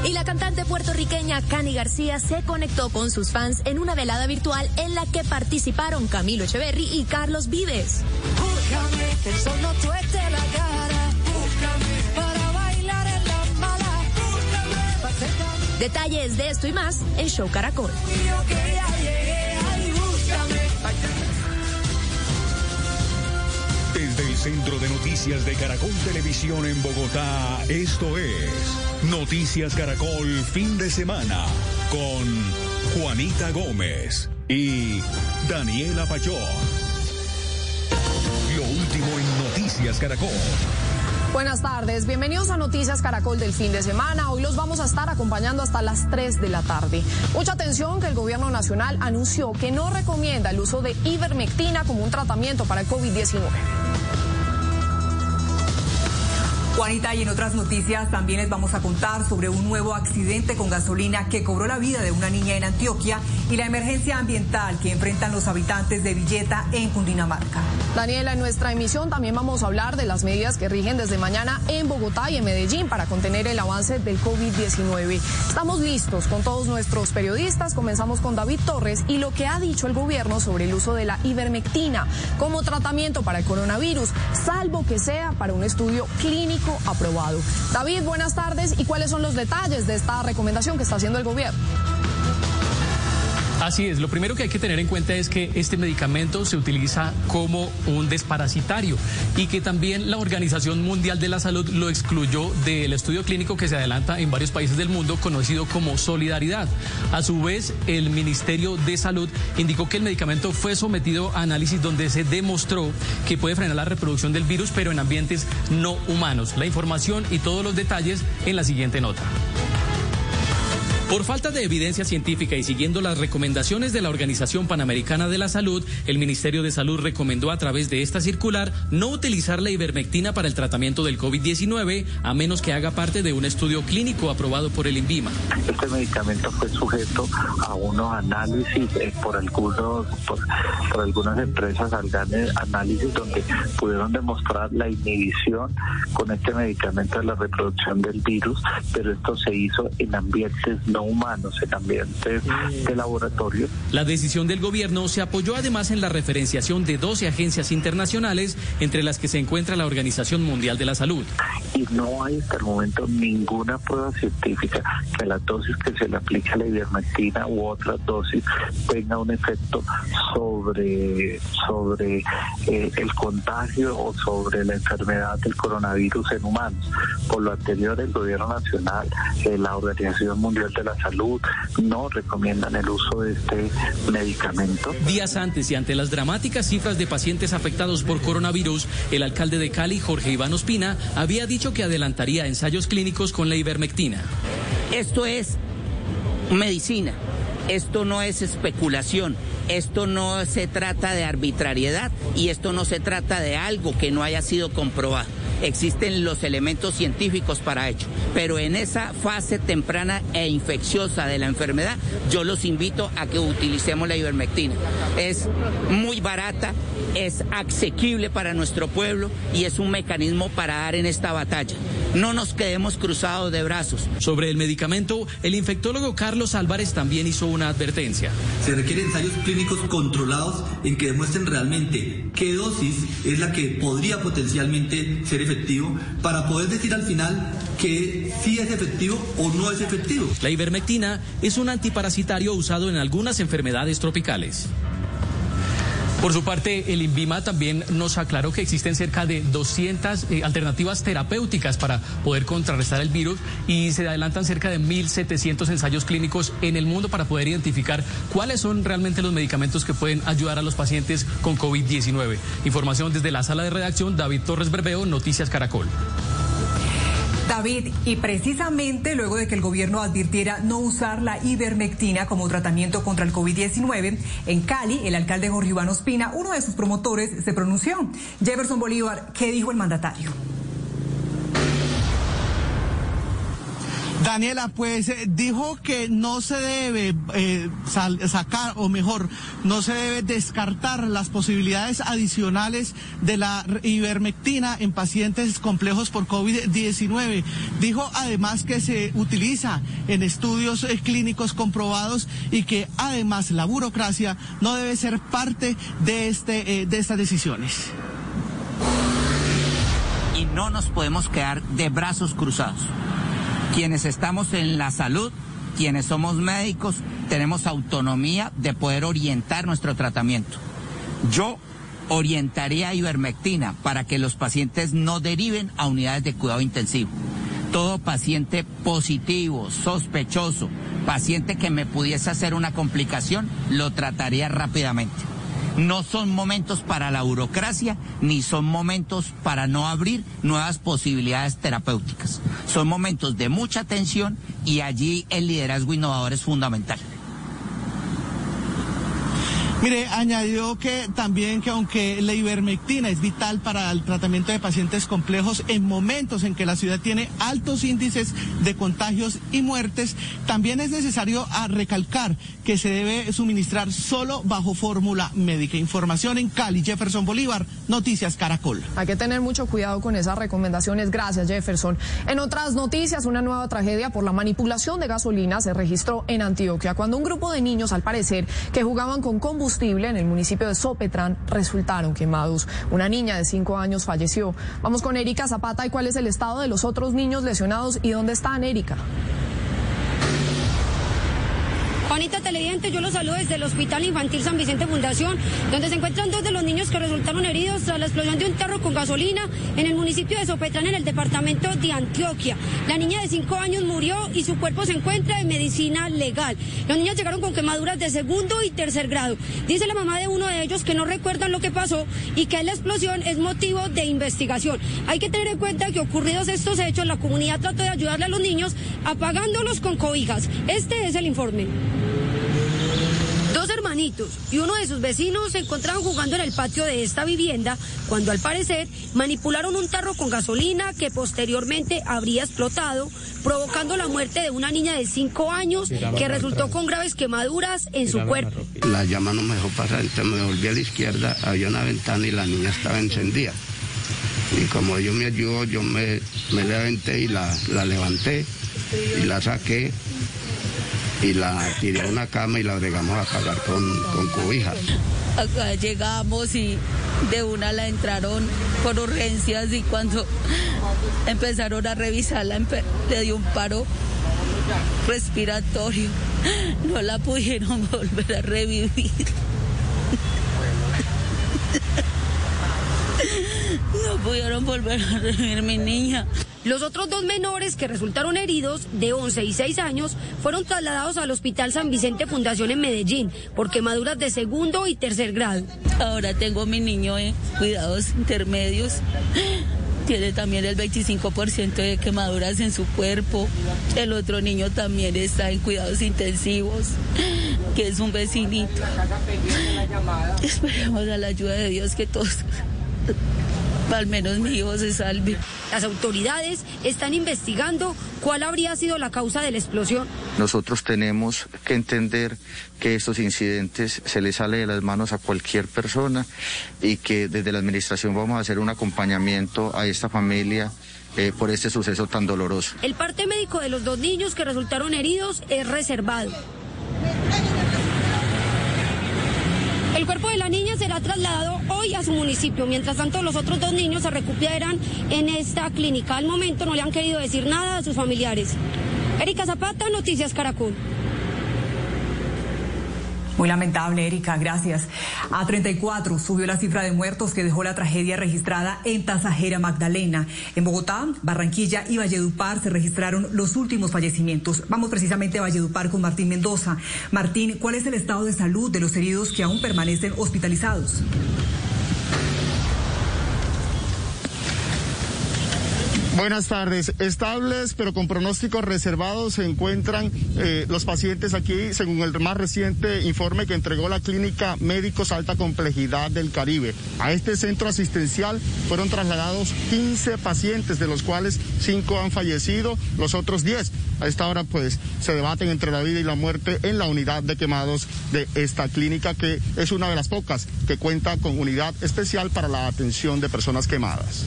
Y la cantante puertorriqueña Cani García se conectó con sus fans en una velada virtual en la que participaron Camilo Echeverry y Carlos Vives. Detalles de esto y más en Show Caracol. Desde el Centro de Noticias de Caracol Televisión en Bogotá, esto es Noticias Caracol Fin de Semana con Juanita Gómez y Daniela Pachón. Lo último en Noticias Caracol. Buenas tardes, bienvenidos a Noticias Caracol del fin de semana. Hoy los vamos a estar acompañando hasta las 3 de la tarde. Mucha atención que el gobierno nacional anunció que no recomienda el uso de ivermectina como un tratamiento para el COVID-19. Juanita, y en otras noticias también les vamos a contar sobre un nuevo accidente con gasolina que cobró la vida de una niña en Antioquia y la emergencia ambiental que enfrentan los habitantes de Villeta en Cundinamarca. Daniela, en nuestra emisión también vamos a hablar de las medidas que rigen desde mañana en Bogotá y en Medellín para contener el avance del COVID-19. Estamos listos con todos nuestros periodistas. Comenzamos con David Torres y lo que ha dicho el gobierno sobre el uso de la ivermectina como tratamiento para el coronavirus, salvo que sea para un estudio clínico aprobado. David, buenas tardes. ¿Y cuáles son los detalles de esta recomendación que está haciendo el gobierno? Así es, lo primero que hay que tener en cuenta es que este medicamento se utiliza como un desparasitario y que también la Organización Mundial de la Salud lo excluyó del estudio clínico que se adelanta en varios países del mundo conocido como Solidaridad. A su vez, el Ministerio de Salud indicó que el medicamento fue sometido a análisis donde se demostró que puede frenar la reproducción del virus, pero en ambientes no humanos. La información y todos los detalles en la siguiente nota. Por falta de evidencia científica y siguiendo las recomendaciones de la Organización Panamericana de la Salud, el Ministerio de Salud recomendó a través de esta circular no utilizar la ivermectina para el tratamiento del COVID-19 a menos que haga parte de un estudio clínico aprobado por el INVIMA. Este medicamento fue sujeto a unos análisis eh, por algunos por, por algunas empresas alganes- análisis donde pudieron demostrar la inhibición con este medicamento de la reproducción del virus, pero esto se hizo en ambientes no humanos, en ambientes de laboratorio. La decisión del gobierno se apoyó además en la referenciación de 12 agencias internacionales, entre las que se encuentra la Organización Mundial de la Salud. y no hay hasta el momento ninguna prueba científica que la dosis que se le aplica a la ivermectina u otras dosis tenga un efecto sobre sobre eh, el contagio o sobre la enfermedad del coronavirus en humanos. Por lo anterior, el gobierno nacional, eh, la Organización Mundial de la Salud no recomiendan el uso de este medicamento. Días antes y ante las dramáticas cifras de pacientes afectados por coronavirus, el alcalde de Cali, Jorge Iván Ospina, había dicho que adelantaría ensayos clínicos con la ivermectina. Esto es medicina. Esto no es especulación, esto no se trata de arbitrariedad y esto no se trata de algo que no haya sido comprobado. Existen los elementos científicos para ello, pero en esa fase temprana e infecciosa de la enfermedad, yo los invito a que utilicemos la ivermectina. Es muy barata, es asequible para nuestro pueblo y es un mecanismo para dar en esta batalla. No nos quedemos cruzados de brazos. Sobre el medicamento, el infectólogo Carlos Álvarez también hizo una advertencia. Se requieren ensayos clínicos controlados en que demuestren realmente qué dosis es la que podría potencialmente ser efectivo para poder decir al final que sí es efectivo o no es efectivo. La ivermectina es un antiparasitario usado en algunas enfermedades tropicales. Por su parte, el INVIMA también nos aclaró que existen cerca de 200 eh, alternativas terapéuticas para poder contrarrestar el virus y se adelantan cerca de 1.700 ensayos clínicos en el mundo para poder identificar cuáles son realmente los medicamentos que pueden ayudar a los pacientes con COVID-19. Información desde la sala de redacción, David Torres Berbeo, Noticias Caracol. David, y precisamente luego de que el gobierno advirtiera no usar la ivermectina como tratamiento contra el COVID-19, en Cali, el alcalde Jorge Iván Ospina, uno de sus promotores, se pronunció. Jefferson Bolívar, ¿qué dijo el mandatario? Daniela, pues eh, dijo que no se debe eh, sacar, o mejor, no se debe descartar las posibilidades adicionales de la ivermectina en pacientes complejos por COVID-19. Dijo además que se utiliza en estudios eh, clínicos comprobados y que además la burocracia no debe ser parte de, este, de estas decisiones. y no nos podemos quedar de brazos cruzados. Quienes estamos en la salud, quienes somos médicos, tenemos autonomía de poder orientar nuestro tratamiento. Yo orientaría a ivermectina para que los pacientes no deriven a unidades de cuidado intensivo. Todo paciente positivo, sospechoso, paciente que me pudiese hacer una complicación, lo trataría rápidamente. No son momentos para la burocracia ni son momentos para no abrir nuevas posibilidades terapéuticas. Son momentos de mucha atención y allí el liderazgo innovador es fundamental. Mire, añadió que también que aunque la ivermectina es vital para el tratamiento de pacientes complejos en momentos en que la ciudad tiene altos índices de contagios y muertes, también es necesario a recalcar que se debe suministrar solo bajo fórmula médica. Información en Cali, Jefferson Bolívar, Noticias Caracol. Hay que tener mucho cuidado con esas recomendaciones. Gracias, Jefferson. En otras noticias, una nueva tragedia por la manipulación de gasolina se registró en Antioquia cuando un grupo de niños, al parecer, que jugaban con combustible en el municipio de Sopetrán, resultaron quemados. Una niña de cinco años falleció. Vamos con Erika Zapata y cuál es el estado de los otros niños lesionados y dónde están, Erika. Juanita Televidente, yo los saludo desde el Hospital Infantil San Vicente Fundación, donde se encuentran dos de los niños que resultaron heridos tras la explosión de un tarro con gasolina en el municipio de Sopetrán, en el departamento de Antioquia. La niña de cinco años murió y su cuerpo se encuentra en medicina legal. Los niños llegaron con quemaduras de segundo y tercer grado. Dice la mamá de uno de ellos que no recuerdan lo que pasó y que la explosión es motivo de investigación. Hay que tener en cuenta que ocurridos estos hechos, la comunidad trató de ayudarle a los niños apagándolos con cobijas. Este es el informe. Hermanitos y uno de sus vecinos se encontraban jugando en el patio de esta vivienda cuando al parecer manipularon un tarro con gasolina que posteriormente habría explotado, provocando la muerte de una niña de 5 años que resultó con graves quemaduras en su cuerpo. La llama no me dejó pasar, entonces me volví a la izquierda, había una ventana y la niña estaba encendida. Y como ellos me ayudó, yo me, me levanté y la, la levanté y la saqué y la tiré a una cama y la bregamos a apagar con, con cobijas. Acá llegamos y de una la entraron por urgencias y cuando empezaron a revisarla le dio un paro respiratorio. No la pudieron <laughs> volver a revivir. No pudieron volver a revivir mi niña. Los otros dos menores que resultaron heridos, de 11 y 6 años, fueron trasladados al Hospital San Vicente Fundación en Medellín por quemaduras de segundo y tercer grado. Ahora tengo a mi niño en cuidados intermedios tiene también el 25% de quemaduras en su cuerpo. El otro niño también está en cuidados intensivos, que es un vecinito. Esperemos a la ayuda de Dios que todos, al menos mi hijo se salve. Las autoridades están investigando cuál habría sido la causa de la explosión. Nosotros tenemos que entender que estos incidentes se les sale de las manos a cualquier persona y que desde la administración vamos a hacer un acompañamiento a esta familia eh, por este suceso tan doloroso. El parte médico de los dos niños que resultaron heridos es reservado. El cuerpo de la niña será trasladado hoy a su municipio. Mientras tanto, los otros dos niños se recuperan en esta clínica. Al momento no le han querido decir nada a sus familiares. Erika Zapata, Noticias Caracol. Muy lamentable, Erika, gracias. A 34 subió la cifra de muertos que dejó la tragedia registrada en Tasajera Magdalena. En Bogotá, Barranquilla y Valledupar se registraron los últimos fallecimientos. Vamos precisamente a Valledupar con Martín Mendoza. Martín, ¿cuál es el estado de salud de los heridos que aún permanecen hospitalizados? Buenas tardes. Estables, pero con pronósticos reservados, se encuentran eh, los pacientes aquí, según el más reciente informe que entregó la Clínica Médicos Alta Complejidad del Caribe. A este centro asistencial fueron trasladados 15 pacientes, de los cuales 5 han fallecido, los otros 10 a esta hora pues se debaten entre la vida y la muerte en la unidad de quemados de esta clínica que es una de las pocas que cuenta con unidad especial para la atención de personas quemadas.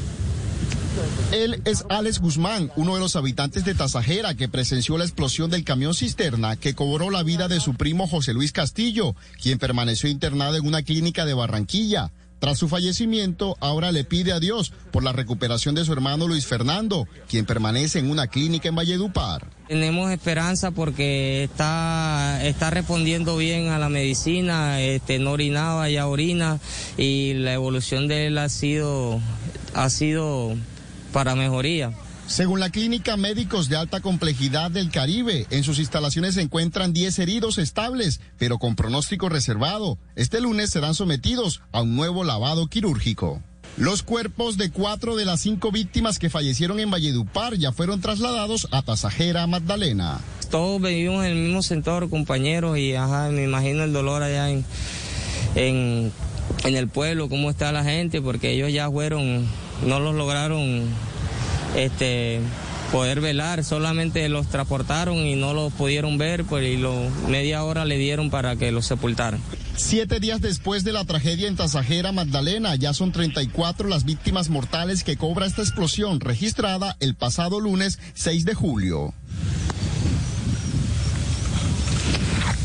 Él es Alex Guzmán, uno de los habitantes de Tasajera que presenció la explosión del camión cisterna que cobró la vida de su primo José Luis Castillo, quien permaneció internado en una clínica de Barranquilla. Tras su fallecimiento, ahora le pide a Dios por la recuperación de su hermano Luis Fernando, quien permanece en una clínica en Valledupar. Tenemos esperanza porque está, está respondiendo bien a la medicina, este, no orinaba, ya orina y la evolución de él ha sido, ha sido para mejoría. Según la Clínica Médicos de Alta Complejidad del Caribe, en sus instalaciones se encuentran 10 heridos estables, pero con pronóstico reservado. Este lunes serán sometidos a un nuevo lavado quirúrgico. Los cuerpos de cuatro de las cinco víctimas que fallecieron en Valledupar ya fueron trasladados a Tasajera, Magdalena. Todos vivimos en el mismo sector, compañeros, y ajá, me imagino el dolor allá en, en, en el pueblo, cómo está la gente, porque ellos ya fueron, no los lograron este poder velar, solamente los transportaron y no los pudieron ver, pues y media hora le dieron para que los sepultaran. Siete días después de la tragedia en Tasajera, Magdalena, ya son 34 las víctimas mortales que cobra esta explosión registrada el pasado lunes 6 de julio.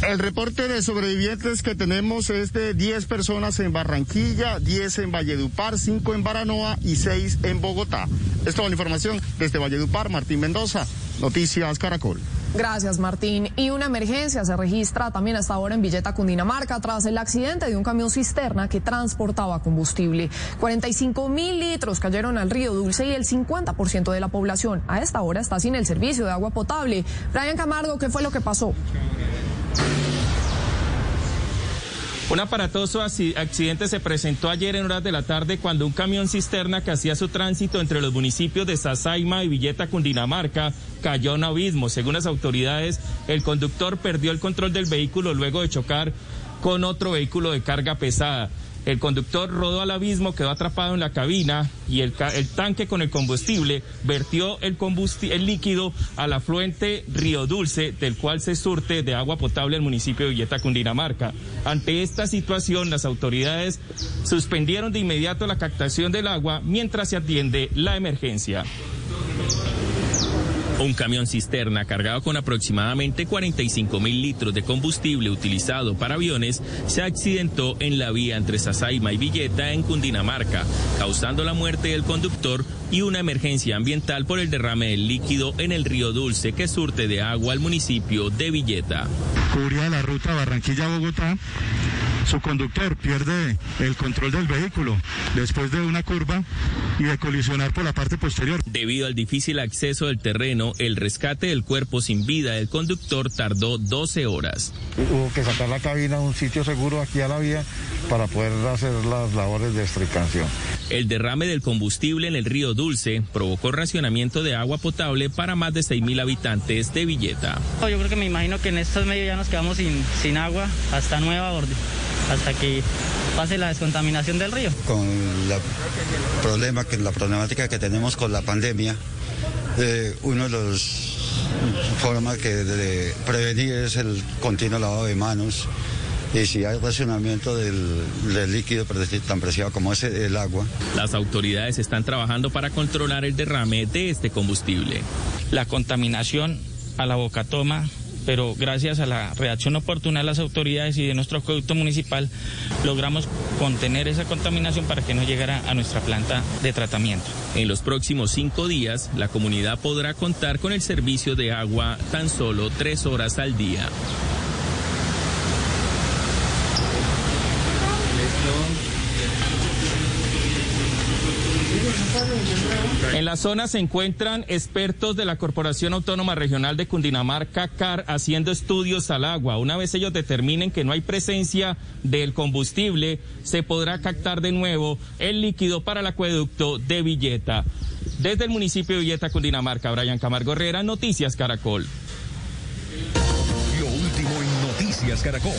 El reporte de sobrevivientes que tenemos es de 10 personas en Barranquilla, 10 en Valledupar, 5 en Baranoa y 6 en Bogotá. Es toda la información desde Valledupar, Martín Mendoza, Noticias Caracol. Gracias, Martín. Y una emergencia se registra también hasta ahora en Villeta, Cundinamarca, tras el accidente de un camión cisterna que transportaba combustible. 45 mil litros cayeron al río Dulce y el 50% de la población a esta hora está sin el servicio de agua potable. Brian Camargo, ¿qué fue lo que pasó? Un aparatoso accidente se presentó ayer en horas de la tarde cuando un camión cisterna que hacía su tránsito entre los municipios de Sasaima y Villeta, Cundinamarca, cayó a un abismo. Según las autoridades, el conductor perdió el control del vehículo luego de chocar con otro vehículo de carga pesada. El conductor rodó al abismo, quedó atrapado en la cabina y el, tanque con el combustible vertió el, el líquido al afluente Río Dulce, del cual se surte de agua potable el municipio de Villeta, Cundinamarca. Ante esta situación, las autoridades suspendieron de inmediato la captación del agua mientras se atiende la emergencia. Un camión cisterna cargado con aproximadamente 45 mil litros de combustible utilizado para aviones se accidentó en la vía entre Sasaima y Villeta en Cundinamarca, causando la muerte del conductor y una emergencia ambiental por el derrame del líquido en el río Dulce que surte de agua al municipio de Villeta. Cubría la ruta Barranquilla-Bogotá su conductor pierde el control del vehículo después de una curva y de colisionar por la parte posterior. Debido al difícil acceso del terreno, el rescate del cuerpo sin vida del conductor tardó 12 horas. Hubo que sacar la cabina a un sitio seguro aquí a la vía para poder hacer las labores de extricación. El derrame del combustible en el río Dulce provocó racionamiento de agua potable para más de 6.000 habitantes de Villeta. Yo creo que me imagino que en estos medios ya nos quedamos sin, sin agua hasta nueva orden, hasta que pase la descontaminación del río. Con la problema que la problemática que tenemos con la pandemia, eh, uno de los formas que de prevenir es el continuo lavado de manos y si hay racionamiento del, del líquido tan preciado como es el agua. Las autoridades están trabajando para controlar el derrame de este combustible. La contaminación a la boca toma pero gracias a la reacción oportuna de las autoridades y de nuestro acueducto municipal logramos contener esa contaminación para que no llegara a nuestra planta de tratamiento. En los próximos cinco días, la comunidad podrá contar con el servicio de agua tan solo tres horas al día. En la zona se encuentran expertos de la Corporación Autónoma Regional de Cundinamarca, CAR, haciendo estudios al agua. Una vez ellos determinen que no hay presencia del combustible, se podrá captar de nuevo el líquido para el acueducto de Villeta. Desde el municipio de Villeta, Cundinamarca, Brian Camargo Herrera, Noticias Caracol. Lo último en Noticias Caracol.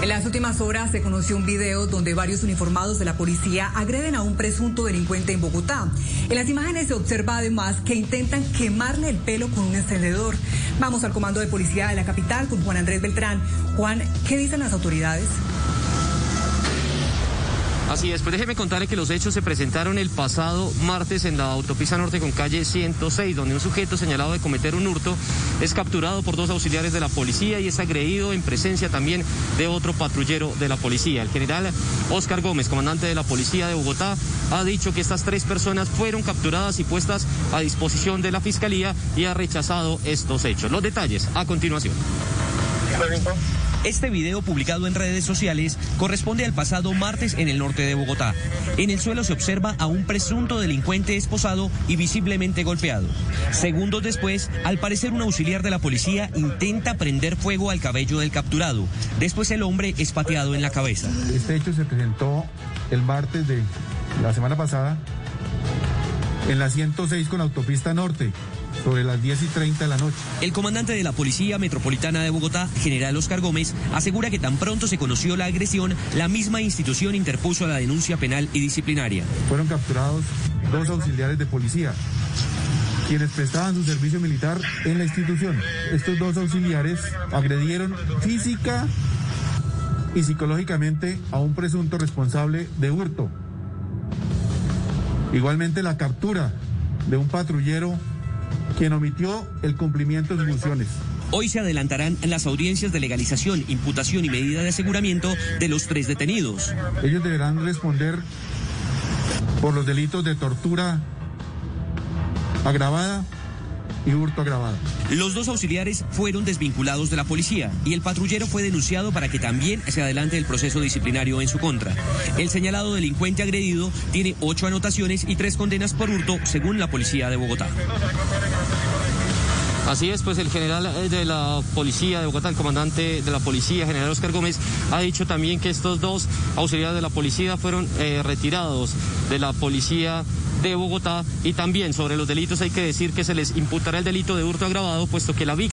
En las últimas horas se conoció un video donde varios uniformados de la policía agreden a un presunto delincuente en Bogotá. En las imágenes se observa además que intentan quemarle el pelo con un encendedor. Vamos al comando de policía de la capital con Juan Andrés Beltrán. Juan, ¿qué dicen las autoridades? Así es, pues déjeme contarle que los hechos se presentaron el pasado martes en la autopista norte con calle 106, donde un sujeto señalado de cometer un hurto es capturado por dos auxiliares de la policía y es agredido en presencia también de otro patrullero de la policía. El general Oscar Gómez, comandante de la policía de Bogotá, ha dicho que estas tres personas fueron capturadas y puestas a disposición de la fiscalía y ha rechazado estos hechos. Los detalles a continuación. Este video publicado en redes sociales corresponde al pasado martes en el norte de Bogotá. En el suelo se observa a un presunto delincuente esposado y visiblemente golpeado. Segundos después, al parecer un auxiliar de la policía intenta prender fuego al cabello del capturado. Después el hombre es pateado en la cabeza. Este hecho se presentó el martes de la semana pasada en la 106 con autopista norte sobre las 10 y 30 de la noche. El comandante de la Policía Metropolitana de Bogotá, general Oscar Gómez, asegura que tan pronto se conoció la agresión, la misma institución interpuso la denuncia penal y disciplinaria. Fueron capturados dos auxiliares de policía quienes prestaban su servicio militar en la institución. Estos dos auxiliares agredieron física y psicológicamente a un presunto responsable de hurto. Igualmente la captura de un patrullero quien omitió el cumplimiento de sus funciones. Hoy se adelantarán las audiencias de legalización, imputación y medida de aseguramiento de los tres detenidos. Ellos deberán responder por los delitos de tortura agravada y hurto agravado. Los dos auxiliares fueron desvinculados de la policía y el patrullero fue denunciado para que también se adelante el proceso disciplinario en su contra. El señalado delincuente agredido tiene ocho anotaciones y tres condenas por hurto, según la policía de Bogotá. Así es, pues el general eh, de la policía de Bogotá, el comandante de la policía, general Oscar Gómez, ha dicho también que estos dos auxiliares de la policía fueron eh, retirados de la policía de Bogotá. Y también sobre los delitos hay que decir que se les imputará el delito de hurto agravado, puesto que la víctima